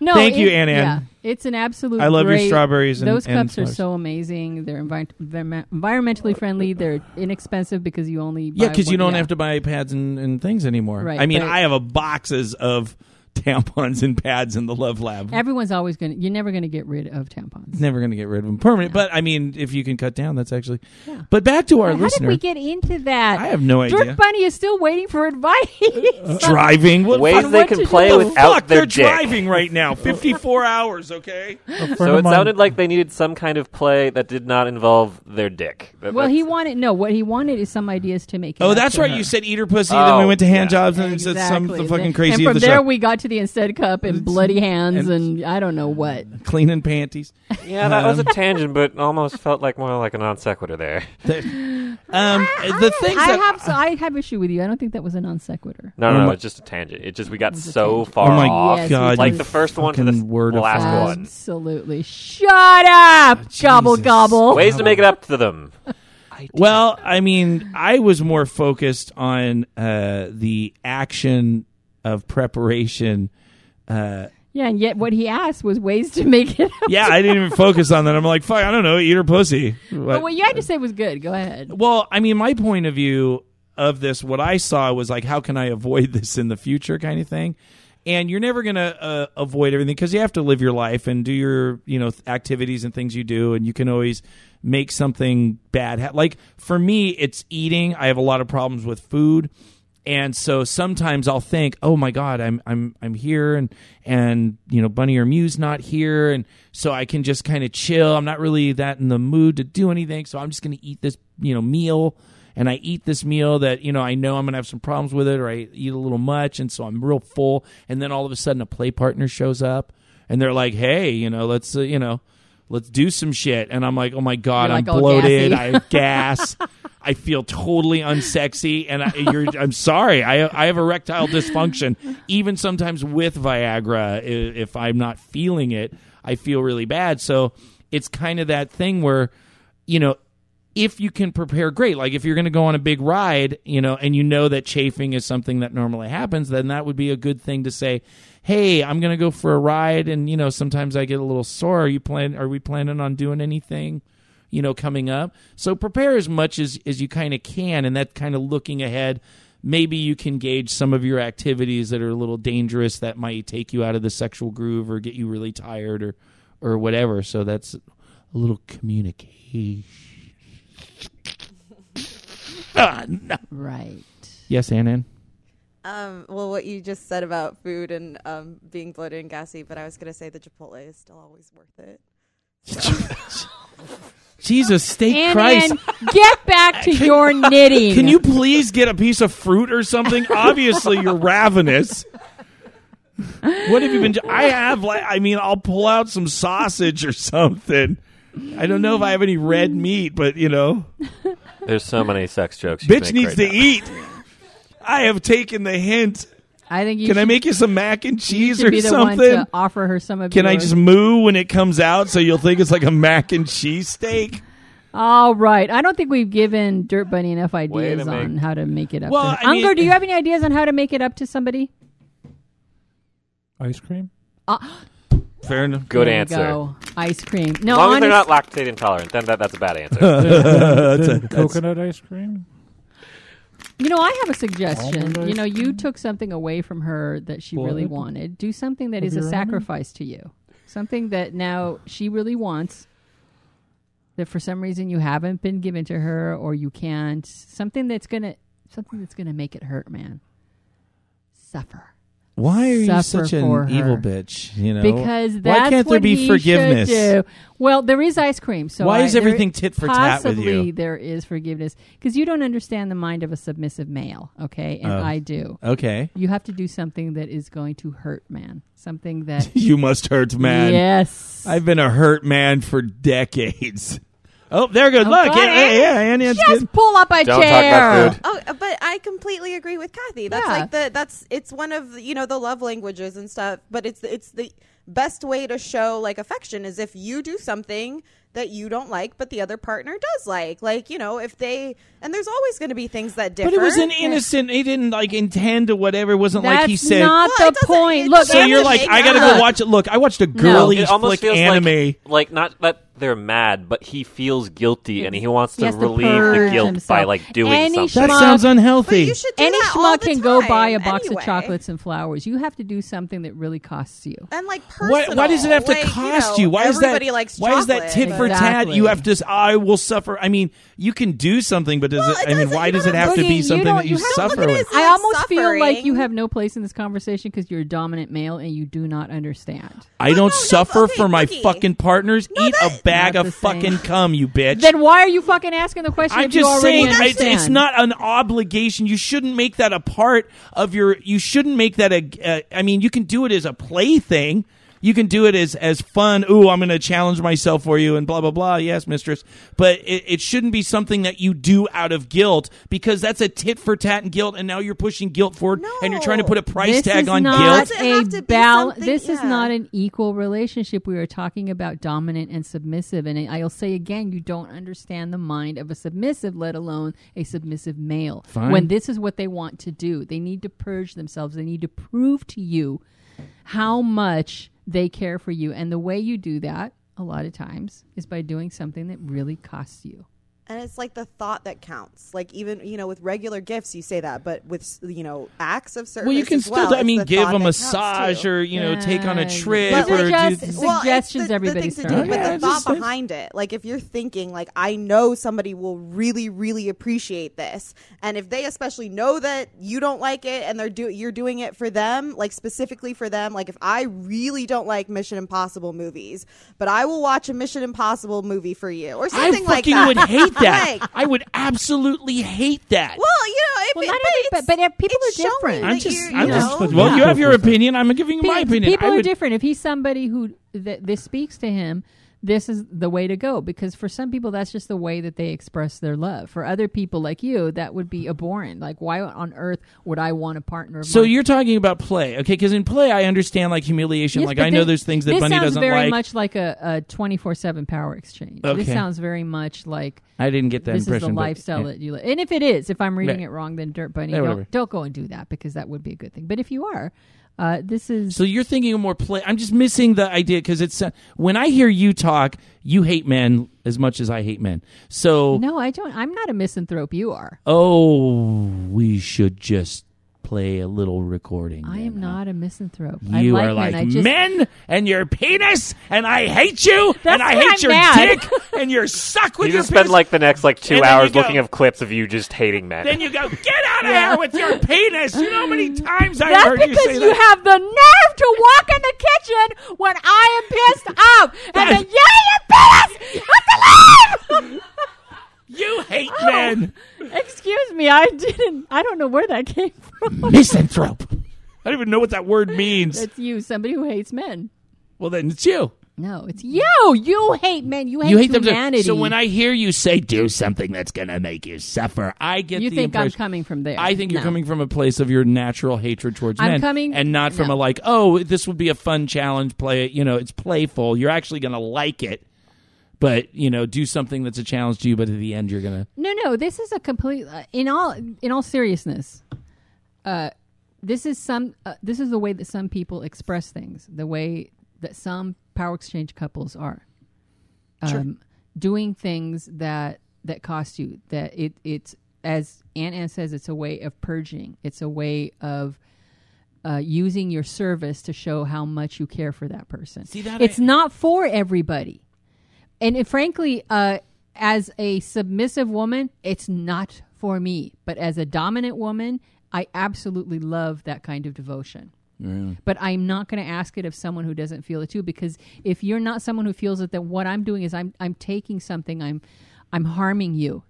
no, Thank you, it- Ann Ann. Yeah, it's an absolute. I love your great- strawberries and Those and cups are flowers. so amazing. They're envi- envi- environmentally friendly. They're inexpensive because you only Yeah, because you don't yeah. have to buy pads and, and things anymore. Right, I mean, but- I have a boxes of tampons and pads in the Love Lab. Everyone's always going. to You're never going to get rid of tampons. Never going to get rid of them permanent. But I mean, if you can cut down, that's actually. Yeah. But back to our listeners. How did we get into that? I have no idea. Dirt Bunny is still waiting for advice. driving. What Ways fuck- they what can play do. without fuck? their They're dick. driving right now. Fifty-four hours. Okay. So it sounded like they needed some kind of play that did not involve their dick. That- well, he wanted no. What he wanted is some ideas to make. it Oh, that's to right. her. You said eat her pussy. then we Oh, went to hand yeah. jobs and it said some Exactly. the fucking And from of the there, show. we got to the Instead cup and bloody hands and- and, I don't know what. Cleaning panties. Yeah, that was a Um, tangent, but almost felt like more like a non sequitur there. Um, the things I that have so I have issue with you. I don't think that was a non sequitur. No, Oh no, no, it's just a tangent. It just we got so far Oh my off. Yes, god! like the first one to the fucking word of last God. one. Absolutely. Shut up, gobble Jesus. gobble. Ways to make it up to them. Well, I mean, I was more focused on uh, the action of preparation. Uh, Yeah, and yet what he asked was ways to make it. Yeah, I didn't even focus on that. I'm like, fuck, I don't know, eat her pussy. But what you had to say was good. Go ahead. Well, I mean, my point of view of this, what I saw was like, how can I avoid this in the future, kind of thing. And you're never gonna uh, avoid everything because you have to live your life and do your, you know, activities and things you do, and you can always make something bad. Like for me, it's eating. I have a lot of problems with food, and so sometimes I'll think, oh my god, I'm I'm I'm here, and and you know, Bunny or Mew's not here, and so I can just kind of chill. I'm not really that in the mood to do anything, so I'm just gonna eat this, you know, meal and I eat this meal that you know I know I'm gonna have some problems with it, or I eat a little much, and so I'm real full. And then all of a sudden, a play partner shows up, and they're like, "Hey, you know, let's uh, you know, let's do some shit." And I'm like, "Oh my god, You're I'm like all bloated. gassy. I have gas. I feel totally unsexy, and I, you're, I'm sorry. I I have erectile dysfunction. Even sometimes with Viagra, i- if I'm not feeling it, I feel really bad. So it's kind of that thing where, you know, if you can prepare great like if you're going to go on a big ride you know and you know that chafing is something that normally happens then that would be a good thing to say hey i'm going to go for a ride and you know sometimes i get a little sore are you plan are we planning on doing anything you know coming up so prepare as much as as you kind of can and that kind of looking ahead maybe you can gauge some of your activities that are a little dangerous that might take you out of the sexual groove or get you really tired or or whatever so that's a little communication. Ah, no. Right. Yes, Annan. Um, well, what you just said about food and um, being bloated and gassy, but I was gonna say the Chipotle is still always worth it. Jesus, steak And, Christ. and get back to your knitting. Can you please get a piece of fruit or something? Obviously, you're ravenous. What have you been? I have, like, I mean, I'll pull out some sausage or something. I don't know if I have any red meat, but you know, There's so many sex jokes. you bitch make needs right to now. eat. I have taken the hint. I think you Can I should, make you some mac and cheese should or be the something? one to offer her some of Can I yours. just moo when it comes out so you'll think it's like a mac and cheese steak? All right. I don't think we've given Dirt Bunny enough Way ideas to on how to make it up. Well, to I mean- Unger, do you have any ideas on how to make it up to somebody? Ice cream. Uh, Fair enough. Good There you answer. go. Ice cream. No, As long as they're not lactate intolerant, then that, that's a bad answer. Then coconut ice cream. You know, I have a suggestion. You know, you took something away from her that she really wanted. Do something that is a sacrifice to you. Something that now she really wants that for some reason you haven't been given to her or you can't. Something that's going to something that's going to make it hurt, man. Suffer. Why are you such an evil bitch? You know, Because why can't there what be forgiveness? do. Well, there is ice cream. So Why I- is everything tit for tat with possibly you? There is forgiveness because you don't understand the mind of a submissive male. Okay, and Oh. I do. Okay, You have to do something that is going to hurt, man. Something that you must hurt, man. yes, I've been a hurt man for decades. Oh, there goes. Oh, Look, God, yeah, yeah, yeah, Annie, just good. pull up a Don't talk chair. about food. Oh, uh, but I completely agree with Kathy. That's Yeah. like the that's it's one of the, you know the love languages and stuff. But it's it's the best way to show like affection is if you do something that you don't like, but the other partner does like. Like you know if they and there's always going to be things that differ. But it was an innocent. He didn't like intend to whatever. It wasn't That's like he said. That's not Well, the point. Look, so you're like, I gotta up. go watch it. Look, I watched a girly it almost flick feels anime. like like not that they're mad, but he feels guilty and he wants He to has to relieve the purge guilt himself. by like doing Any something. that schmuck- sounds But unhealthy. you should do any that all schmuck the can go time buy a box anyway. of chocolates and flowers. You have to do something that really costs you. and like Why, personal. why does it have to Like, cost know, you? Why is that? everybody likes why is that tit but- for tat? Exactly. You have to. s- I will suffer. I mean, you can do something, but does Well, it? it I mean, doesn't- why you does don't it have to Boogie, be you something don't- that you you have to look suffer at with? as I like almost feel like you suffering. have no place in this conversation because you're a dominant male and you do not understand. I don't no, suffer okay, for my Boogie. fucking partners. Eat a that- bag of the same. fucking cum, you bitch. Then why are you fucking asking the question? I'm just saying, I, understand? it's not an obligation. You shouldn't make that a part of your. You shouldn't make that a. Uh, I mean, you can do it as a plaything. You can do it as as fun. Ooh, I'm going to challenge myself for you, and blah blah blah. Yes, mistress. But it, it shouldn't be something that you do out of guilt because that's a tit for tat and guilt, and now you're pushing guilt forward, and you're trying to put a price this tag is on not guilt. A to bal- something- This is not an equal relationship. We are talking about dominant and submissive, and I'll say again, you don't understand the mind of a submissive, let alone a submissive male. Fine. When this is what they want to do, they need to purge themselves. They need to prove to you how much they care for you, and the way you do that. A lot of times is by doing something that really costs you. And it's like the thought that counts. Like even you know with regular gifts you say that, but with you know acts of service. Well, you can as still. well, I mean, give a massage or you know, take on a trip but or just- do. Suggestions Well, it's the- the thing to do, but out. the thought just- behind it, like if you're thinking, like I know somebody will really, really appreciate this, and if they especially know that you don't like it, and they're do you're doing it for them, like specifically for them, like if I really don't like Mission Impossible movies, but I will watch a Mission Impossible movie for you, or I something like fucking that. would hate that. Like, I would absolutely hate that. well, you know, if Well, it, not but, every- it's- but- but if people are different. I'm just, you're, I'm just. know, Well, you have your opinion. I'm giving you my opinion. People I are different. If he's somebody who th- this speaks to him, this is the way to go. Because for some people, that's just the way that they express their love. For other people like you, that would be abhorrent. Like, why on earth would I want a partner? So mine? you're talking about play, okay? Because in play, I understand like humiliation. Yes, like I know there's things that this Bunny sounds doesn't very like. much like a a twenty four seven power exchange. Okay. This sounds very much like I didn't get that this is impression. the but- lifestyle yeah. that you live. And if it is, if I'm reading Yeah. it wrong, then Dirt Bunny, Yeah, don't, don't go and do that because that would be a good thing. But if you are, uh, this is So you're thinking of more play. I'm just missing the idea because it's uh, when I hear you talk, you hate men as much as I hate men. So no, I don't. I'm not a misanthrope. You are. oh, we should just play a little recording. I am not a misanthrope. I You like are men. like just, men and your penis, and I hate you, and I hate I'm your mad. dick, and you're suck with You your just spend penis. like the next like two And hours go- looking at clips of you just hating men. Then you go, get out of here with your penis. You know how many times I That's heard you because you, have the nerve to walk in the kitchen when I am pissed off and then yell at your penis. What's the You hate Oh. men. Excuse me, I didn't. I don't know where that came from. Misanthrope. I don't even know what that word means. It's you, somebody who hates men. well, then it's you. No, it's you. You hate men. You hate, you hate them. humanity. To, so when I hear you say do something that's going to make you suffer, I get you think I'm coming from there, I think you're coming from a place of your natural hatred towards I'm men, coming- and not from no. a like, oh, this would be a fun challenge. Play it, you know, it's playful. You're actually going to like it, but you know, do something that's a challenge to you. But at the end, you're gonna. No, no. This is a complete. Uh, in all, in all seriousness, uh, this is some. Uh, this is the way that some people express things. The way that some power exchange couples are. Um, Doing things that that cost you. That it it's as Aunt Ann says, it's a way of purging. It's a way of. Uh, using your service to show how much you care for that person. See, that it's I- not for everybody and it, frankly, uh, as a submissive woman, it's not for me. But as a dominant woman, I absolutely love that kind of devotion. But I'm not going to ask it of someone who doesn't feel it too, because if you're not someone who feels it, then what I'm doing is I'm I'm taking something, I'm I'm harming you,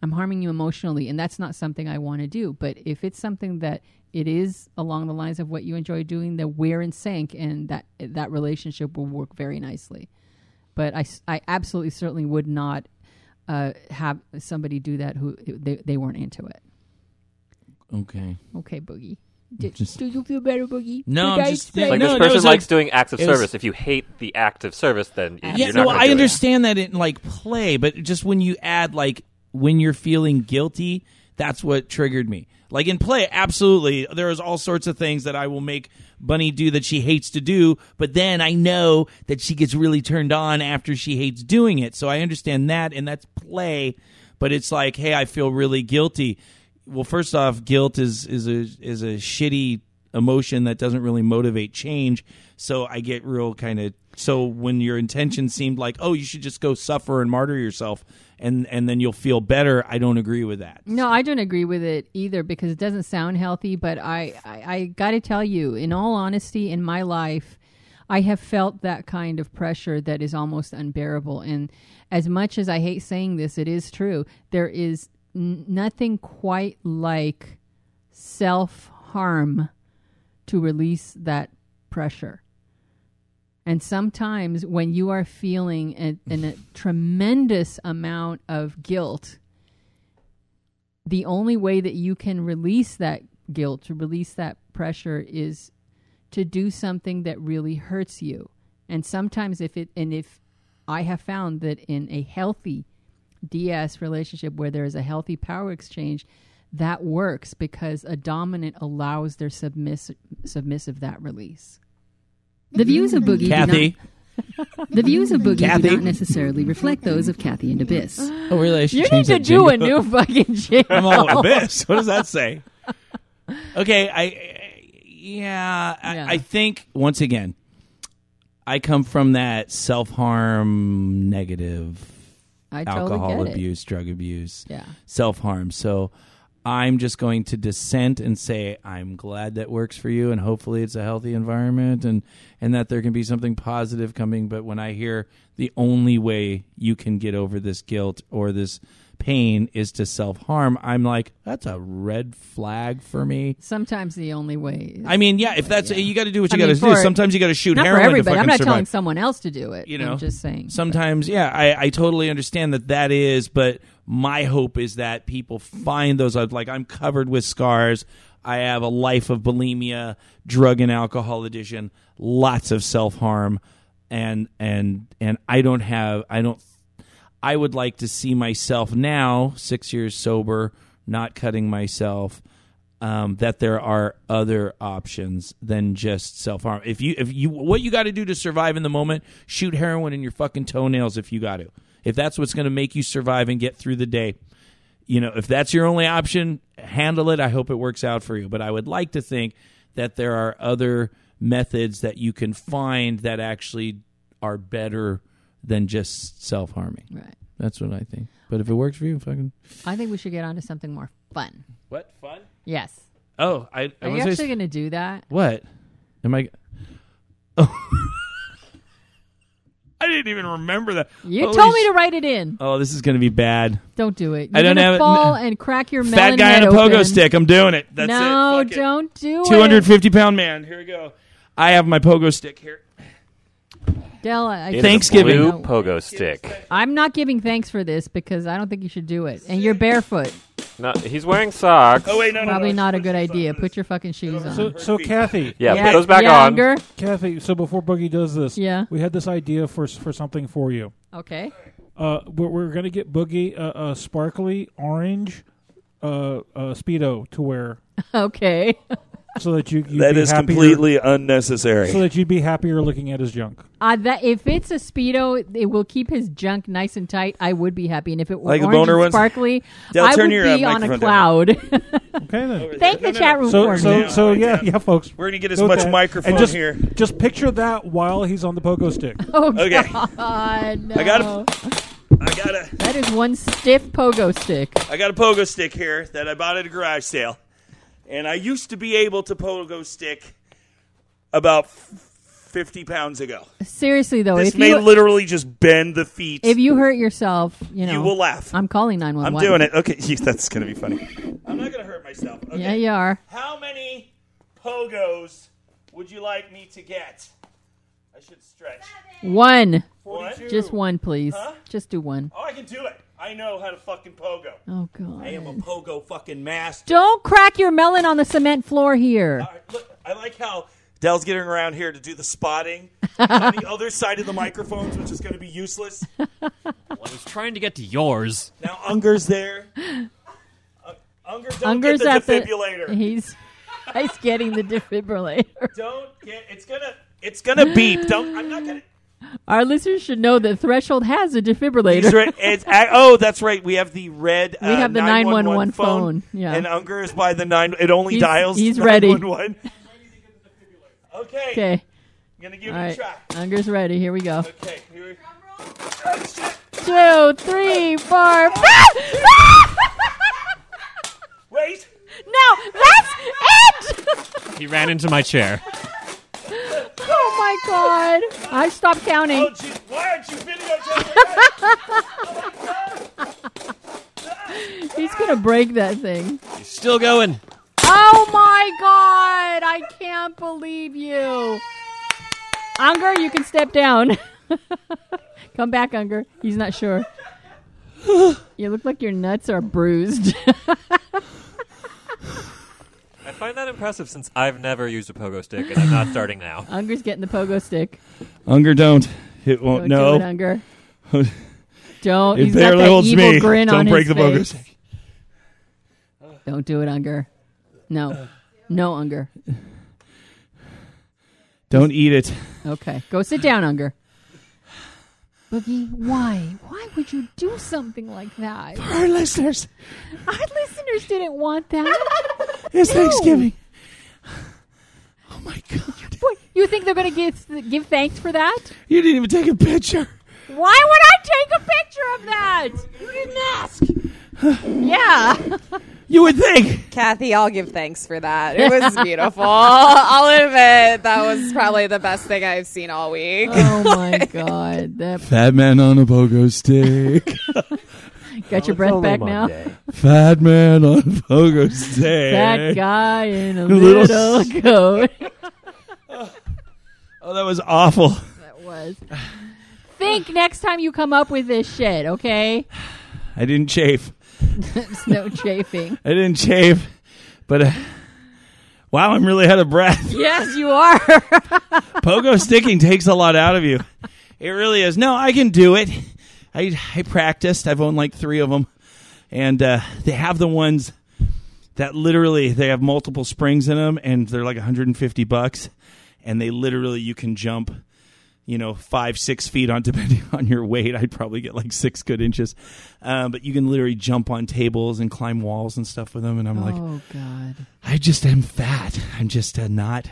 I'm harming you emotionally, and that's not something I want to do. But if it's something that it is along the lines of what you enjoy doing, then we're in sync, and that that relationship will work very nicely but I, I absolutely certainly would not uh, have somebody do that who they, they weren't into it. Okay. Okay, Boogie. Did, Just- do you feel better, Boogie? No, Did I'm just- explain- like No, this person was likes like- doing acts of it was- service. if you hate the act of service, then y- Yeah, you're no, not. gonna I do it. understand that in like play, but just when you add like when you're feeling guilty, that's what triggered me. Like in play, absolutely, there is all sorts of things that I will make Bunny do that she hates to do, but then I know that she gets really turned on after she hates doing it. So I understand that, and that's play. But it's like, hey, I feel really guilty. Well, first off, guilt is is a is a shitty emotion that doesn't really motivate change. So I get real kind of so when your intention seemed like, oh, you should just go suffer and martyr yourself and and then you'll feel better. I don't agree with that. No, I don't agree with it either because it doesn't sound healthy. But I, I, I got to tell you, in all honesty, in my life, I have felt that kind of pressure that is almost unbearable. And as much as I hate saying this, it is true. There is n- nothing quite like self harm to release that pressure. And sometimes when you are feeling a, a tremendous amount of guilt, the only way that you can release that guilt, to release that pressure, is to do something that really hurts you. And sometimes, if it, and if I have found that in a healthy DS relationship where there is a healthy power exchange, that works because a dominant allows their submissive, submissive that release. The views of Boogie Kathy, not, the views of Boogie Kathy? do not necessarily reflect those of Kathy and Abyss. oh really? You need to that do a new fucking jingle. I'm all abyss. What does that say? Okay, I yeah, I, Yeah. I think once again, I come from that self harm, negative, I totally alcohol get it. abuse, drug abuse, Yeah. self harm. So I'm just going to dissent and say I'm glad that works for you, and hopefully it's a healthy environment, and and that there can be something positive coming. But when I hear the only way you can get over this guilt or this pain is to self harm, I'm like that's a red flag for me. Sometimes the only way. Is, I mean, yeah, if that's you got to do what you got to do. Sometimes you got to shoot not for heroin to everybody. I'm not survive. telling someone else to do it. You know, I'm just saying. Sometimes, yeah, I, I totally understand that that is, but my hope is that people find those. Like, I'm covered with scars. I have a life of bulimia, drug and alcohol addiction, lots of self harm, and and and I don't have. I don't. I would like to see myself now, six years sober, not cutting myself. Um, that there are other options than just self harm. If you if you what you got to do to survive in the moment, shoot heroin in your fucking toenails if you got to. If that's what's going to make you survive and get through the day, you know, if that's your only option, handle it. I hope it works out for you. But I would like to think that there are other methods that you can find that actually are better than just self harming. Right. That's what I think. But if it works for you, fucking I think we should get on to something more fun. what fun? Yes. Oh, I, I Are you was actually going to do that? what? Am I? Oh. I didn't even remember that. You Holy told me sh- to write it in. Oh, this is going to be bad. Don't do it. You're I don't gonna have it- fall no. and crack your Fat melon guy head on a pogo open. stick. I'm doing it. That's no, it. Fuck it. don't do it. 250 pound man. Here we go. I have my pogo stick here. Dell, I, In the Thanksgiving. blue No. pogo stick. I'm not giving thanks for this because I don't think you should do it. And you're barefoot. No, he's wearing socks. Oh wait, no, no, Probably no. not a good idea. Put your fucking shoes on. So, so Kathy, Yeah, yeah, put those back yeah, on. Unger? Kathy. So before Boogie does this, Yeah. we had this idea for for something for you. Okay. Uh, we're, we're gonna get Boogie a, a sparkly orange uh, uh, speedo to wear, Okay. So that you you'd That be is happier, completely unnecessary. so that you'd be happier looking at his junk. Uh, that if it's a speedo, it will keep his junk nice and tight. I would be happy, and if it were Like the orange and sparkly, Dale, I would your, uh, be on a cloud. Okay then. Thank the chat room So for so me. so yeah yeah folks. We're gonna get as Go much that. microphone and just, here. Just picture that while he's on the pogo stick. Oh Okay. God, no. I got I got a That is one stiff pogo stick. I got a pogo stick here that I bought at a garage sale, and I used to be able to pogo stick about f- fifty pounds ago. Seriously though, This if may you literally just bend the feet. if you hurt yourself, you know You will laugh. I'm calling nine one I'm one. doing it. Okay, that's gonna be funny. I'm not gonna hurt myself. Okay. Yeah, you are. How many pogos would you like me to get? I should stretch. One, One? just one, please. Just do one. Oh, I can do it. I know how to fucking pogo. Oh God. I am a pogo fucking master. Don't crack your melon on the cement floor here. All right, look, I like how Dell's getting around here to do the spotting on the other side of the microphones, which is going to be useless. I was trying to get to yours. Now Unger's there. Uh, Unger, don't Unger's get at the the. defibrillator. He's he's getting the defibrillator. don't get. It's gonna. It's gonna beep. Don't. I'm not gonna. Our listeners should know that Threshold has a defibrillator. Right. It's, uh, oh, that's right. We have the red. We uh, have the 911 911 phone, yeah. And Unger is by the nine. It only He's- dials. he's ready. 911. Okay. Okay. I'm gonna give All it right. a try. Unger's ready. Here we go. Okay. Here we Oh, shit. Two, three, four. Wait. no, that's it. He ran into my chair. oh my god! I stopped counting. Oh, gee, why aren't you videotaping? He's gonna break that thing. He's still going. Oh my god! I can't believe you. Unger, you can step down. Come back, Unger. He's not sure. you look like your nuts are bruised. I find that impressive since I've never used a pogo stick and I'm not starting now. Unger's getting the pogo stick. Unger, don't. It won't. Don't do it, no. Unger. Don't. It He's got barely that holds evil me. grin Don't on break his the pogo face. stick. Don't do it, Unger. No. No, Unger. Don't eat it. Okay. Go sit down, Unger. Boogie, why? Why would you do something like that? Our listeners, Our listeners didn't want that. it's No. Thanksgiving. Oh my god! What, you think they're going to give give thanks for that? You didn't even take a picture. Why would I take a picture of that? You didn't ask. yeah. You would think. Kathy, I'll give thanks for that. It was beautiful. I'll admit that was probably the best thing I've seen all week. Oh my god. That Fat man on a pogo stick. got your breath back now. Fat man on pogo stick. That guy in a Little little coat. Oh, that was awful. That was. Think next time you come up with this shit, okay? I didn't chafe. There's no chafing. I didn't chafe. But uh, wow, I'm really out of breath. Yes, you are. Pogo sticking takes a lot out of you. It really is. No, I can do it. I I practiced. I've owned like three of them, and uh, they have the ones that literally they have multiple springs in them, and they're like 150 bucks, and they literally you can jump. you know, five, six feet on depending on your weight. I'd probably get like six good inches. Um, but you can literally jump on tables and climb walls and stuff with them. And I'm like, oh God, I just am fat. I'm just uh, not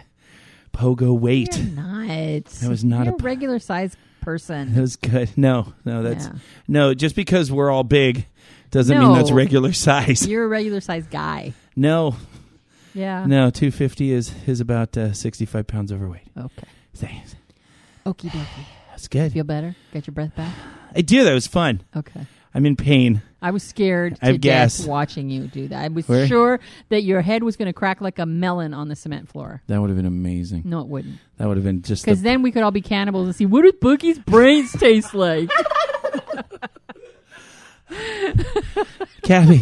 pogo weight. you're not. That was not You're a regular sized person. That was good. No, no, that's Yeah. no. Just because we're all big doesn't mean that's regular size. You're a regular size guy. No, Yeah. no. Two fifty is is about uh, sixty five pounds overweight. Okay. Thanks. Okie dokie. That's good. Feel better? Get your breath back? I do. That was fun. Okay. I'm in pain. I was scared I to have death gas. watching you do that. I was Where? sure that your head was going to crack like a melon on the cement floor. That would have been amazing. No, it wouldn't. That would have been just Because the, then we could all be cannibals and see what does Boogie's brains taste like. Kathy.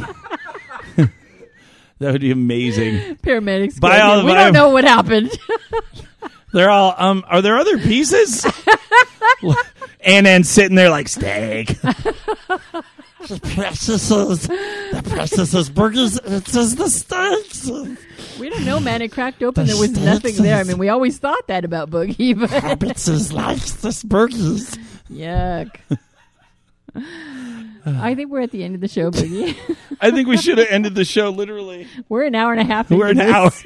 that would be amazing. Paramedics. Buy go, all the we buy- don't know what happened. They're all. Um. Are there other pieces? and then sitting there like steak. The princesses, the princesses burgers, it says the steaks. we don't know, man. It cracked open. There was nothing there. I mean, we always thought that about Boogie, but Hobbitses like the burgers. yuck. I think we're at the end of the show, Boogie. I think we should have ended the show literally. we're an hour and a half. We're an into hour this.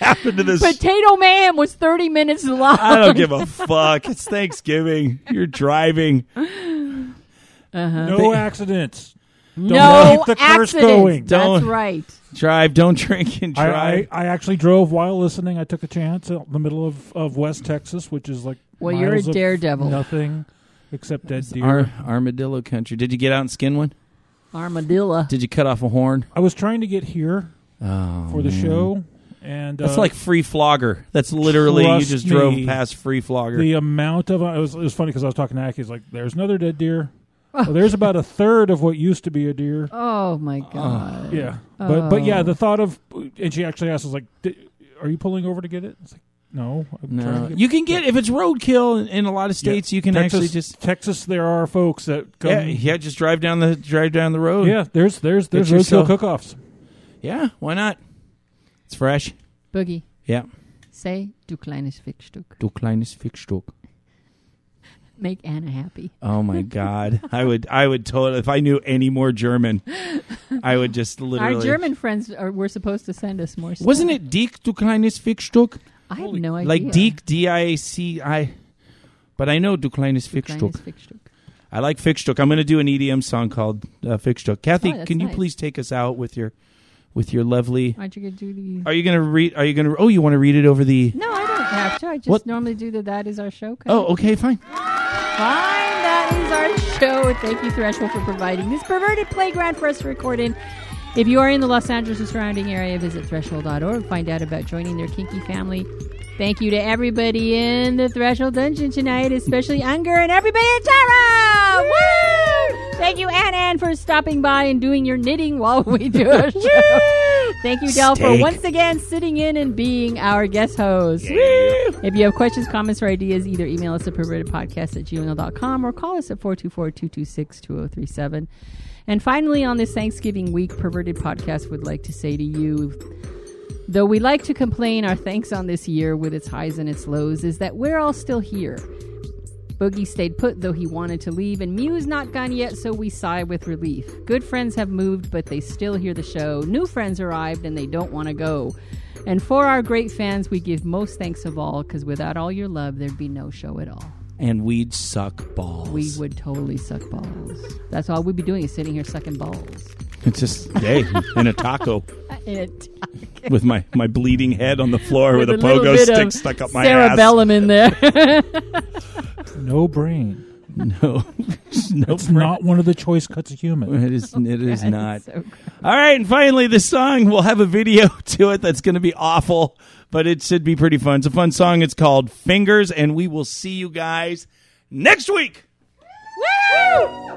happened to this. Potato Man was thirty minutes long. I don't give a fuck. It's Thanksgiving. You're driving. Uh-huh. No accidents. Don't no keep the curse accidents. going. Don't. right. Drive. Don't drink and drive. I, I actually drove while listening. I took a chance out in the middle of, of West Texas, which is like Well, you're a daredevil. of. Nothing except dead deer. Ar- armadillo country. Did you get out and skin one? Armadillo. Did you cut off a horn? I was trying to get here Oh, for the man. show, and That's uh, like free flogger. That's literally you trust just drove me, past free flogger. the amount of it was, it was funny because I was talking to Aki. He's like, "There's another dead deer. Well, there's about a third of what used to be a deer." Oh my god. Yeah, but but yeah, Oh. the thought of and she actually asked us like, "Di- "Are you pulling over to get it?" It's like, "No, I'm trying no, to get- you can get if it's roadkill in, in a lot of Yeah. states. You can Texas, actually just Texas. There are folks that come. yeah, yeah, just drive down the drive down the road. yeah. There's there's there's Get roadkill yourself- cook-offs. yeah. Why not? It's fresh. Boogie, Yeah. say du kleines Fickstück. Du kleines Fickstück. Make Anna happy. Oh my god, I would I would totally if I knew any more German, I would just literally. Our German friends are were supposed to send us more. Stuff. wasn't it Dick du kleines Fickstück? I have no idea. Like Dick D I C I. But I know du kleines Fickstück. I like Fickstück. I'm going to do an EDM song called uh, Fickstück. Kathy, Oh, that's can you nice. please take us out with your with your lovely? Aren't you gonna do the? Are you going to read? Are you going to? Oh, you want to read it over the? No, I don't have to. I just What? normally do the that is our show. Oh, okay, fine. Fine, that is our show. Thank you, Threshold, for providing this perverted playground for us to record in. If you are in the Los Angeles and surrounding area, visit threshold.org. And find out about joining their kinky family. Thank you to everybody in the Threshold Dungeon tonight, especially Unger and everybody in Tara! Woo! Thank you, Ann Ann, for stopping by and doing your knitting while we do our show. Thank you, Del, for once again sitting in and being our guest host. If you have questions, comments, or ideas, either email us at pervertedpodcast at gmail.com or call us at 424-226-2037. And finally, on this Thanksgiving week, Perverted Podcast would like to say to you, though we like to complain, our thanks on this year with its highs and its lows is that we're all still here. Boogie stayed put, though he wanted to leave, and Mew's not gone yet, so we sigh with relief. Good friends have moved, but they still hear the show. New friends arrived, and they don't want to go. And for our great fans, we give most thanks of all, because without all your love, there'd be no show at all. And we'd suck balls. We would totally suck balls. That's all we'd be doing is sitting here sucking balls. It's just hey, in a taco It, with my my bleeding head on the floor with, a little pogo bit stick of stuck up my Sarah ass. Bellum in there. No brain. No, no, It's not one of the choice cuts of human. It is. It is not. So- All right, and finally, this song will have a video to it that's going to be awful, but it should be pretty fun. It's a fun song. It's called Fingers, and we will see you guys next week. Many,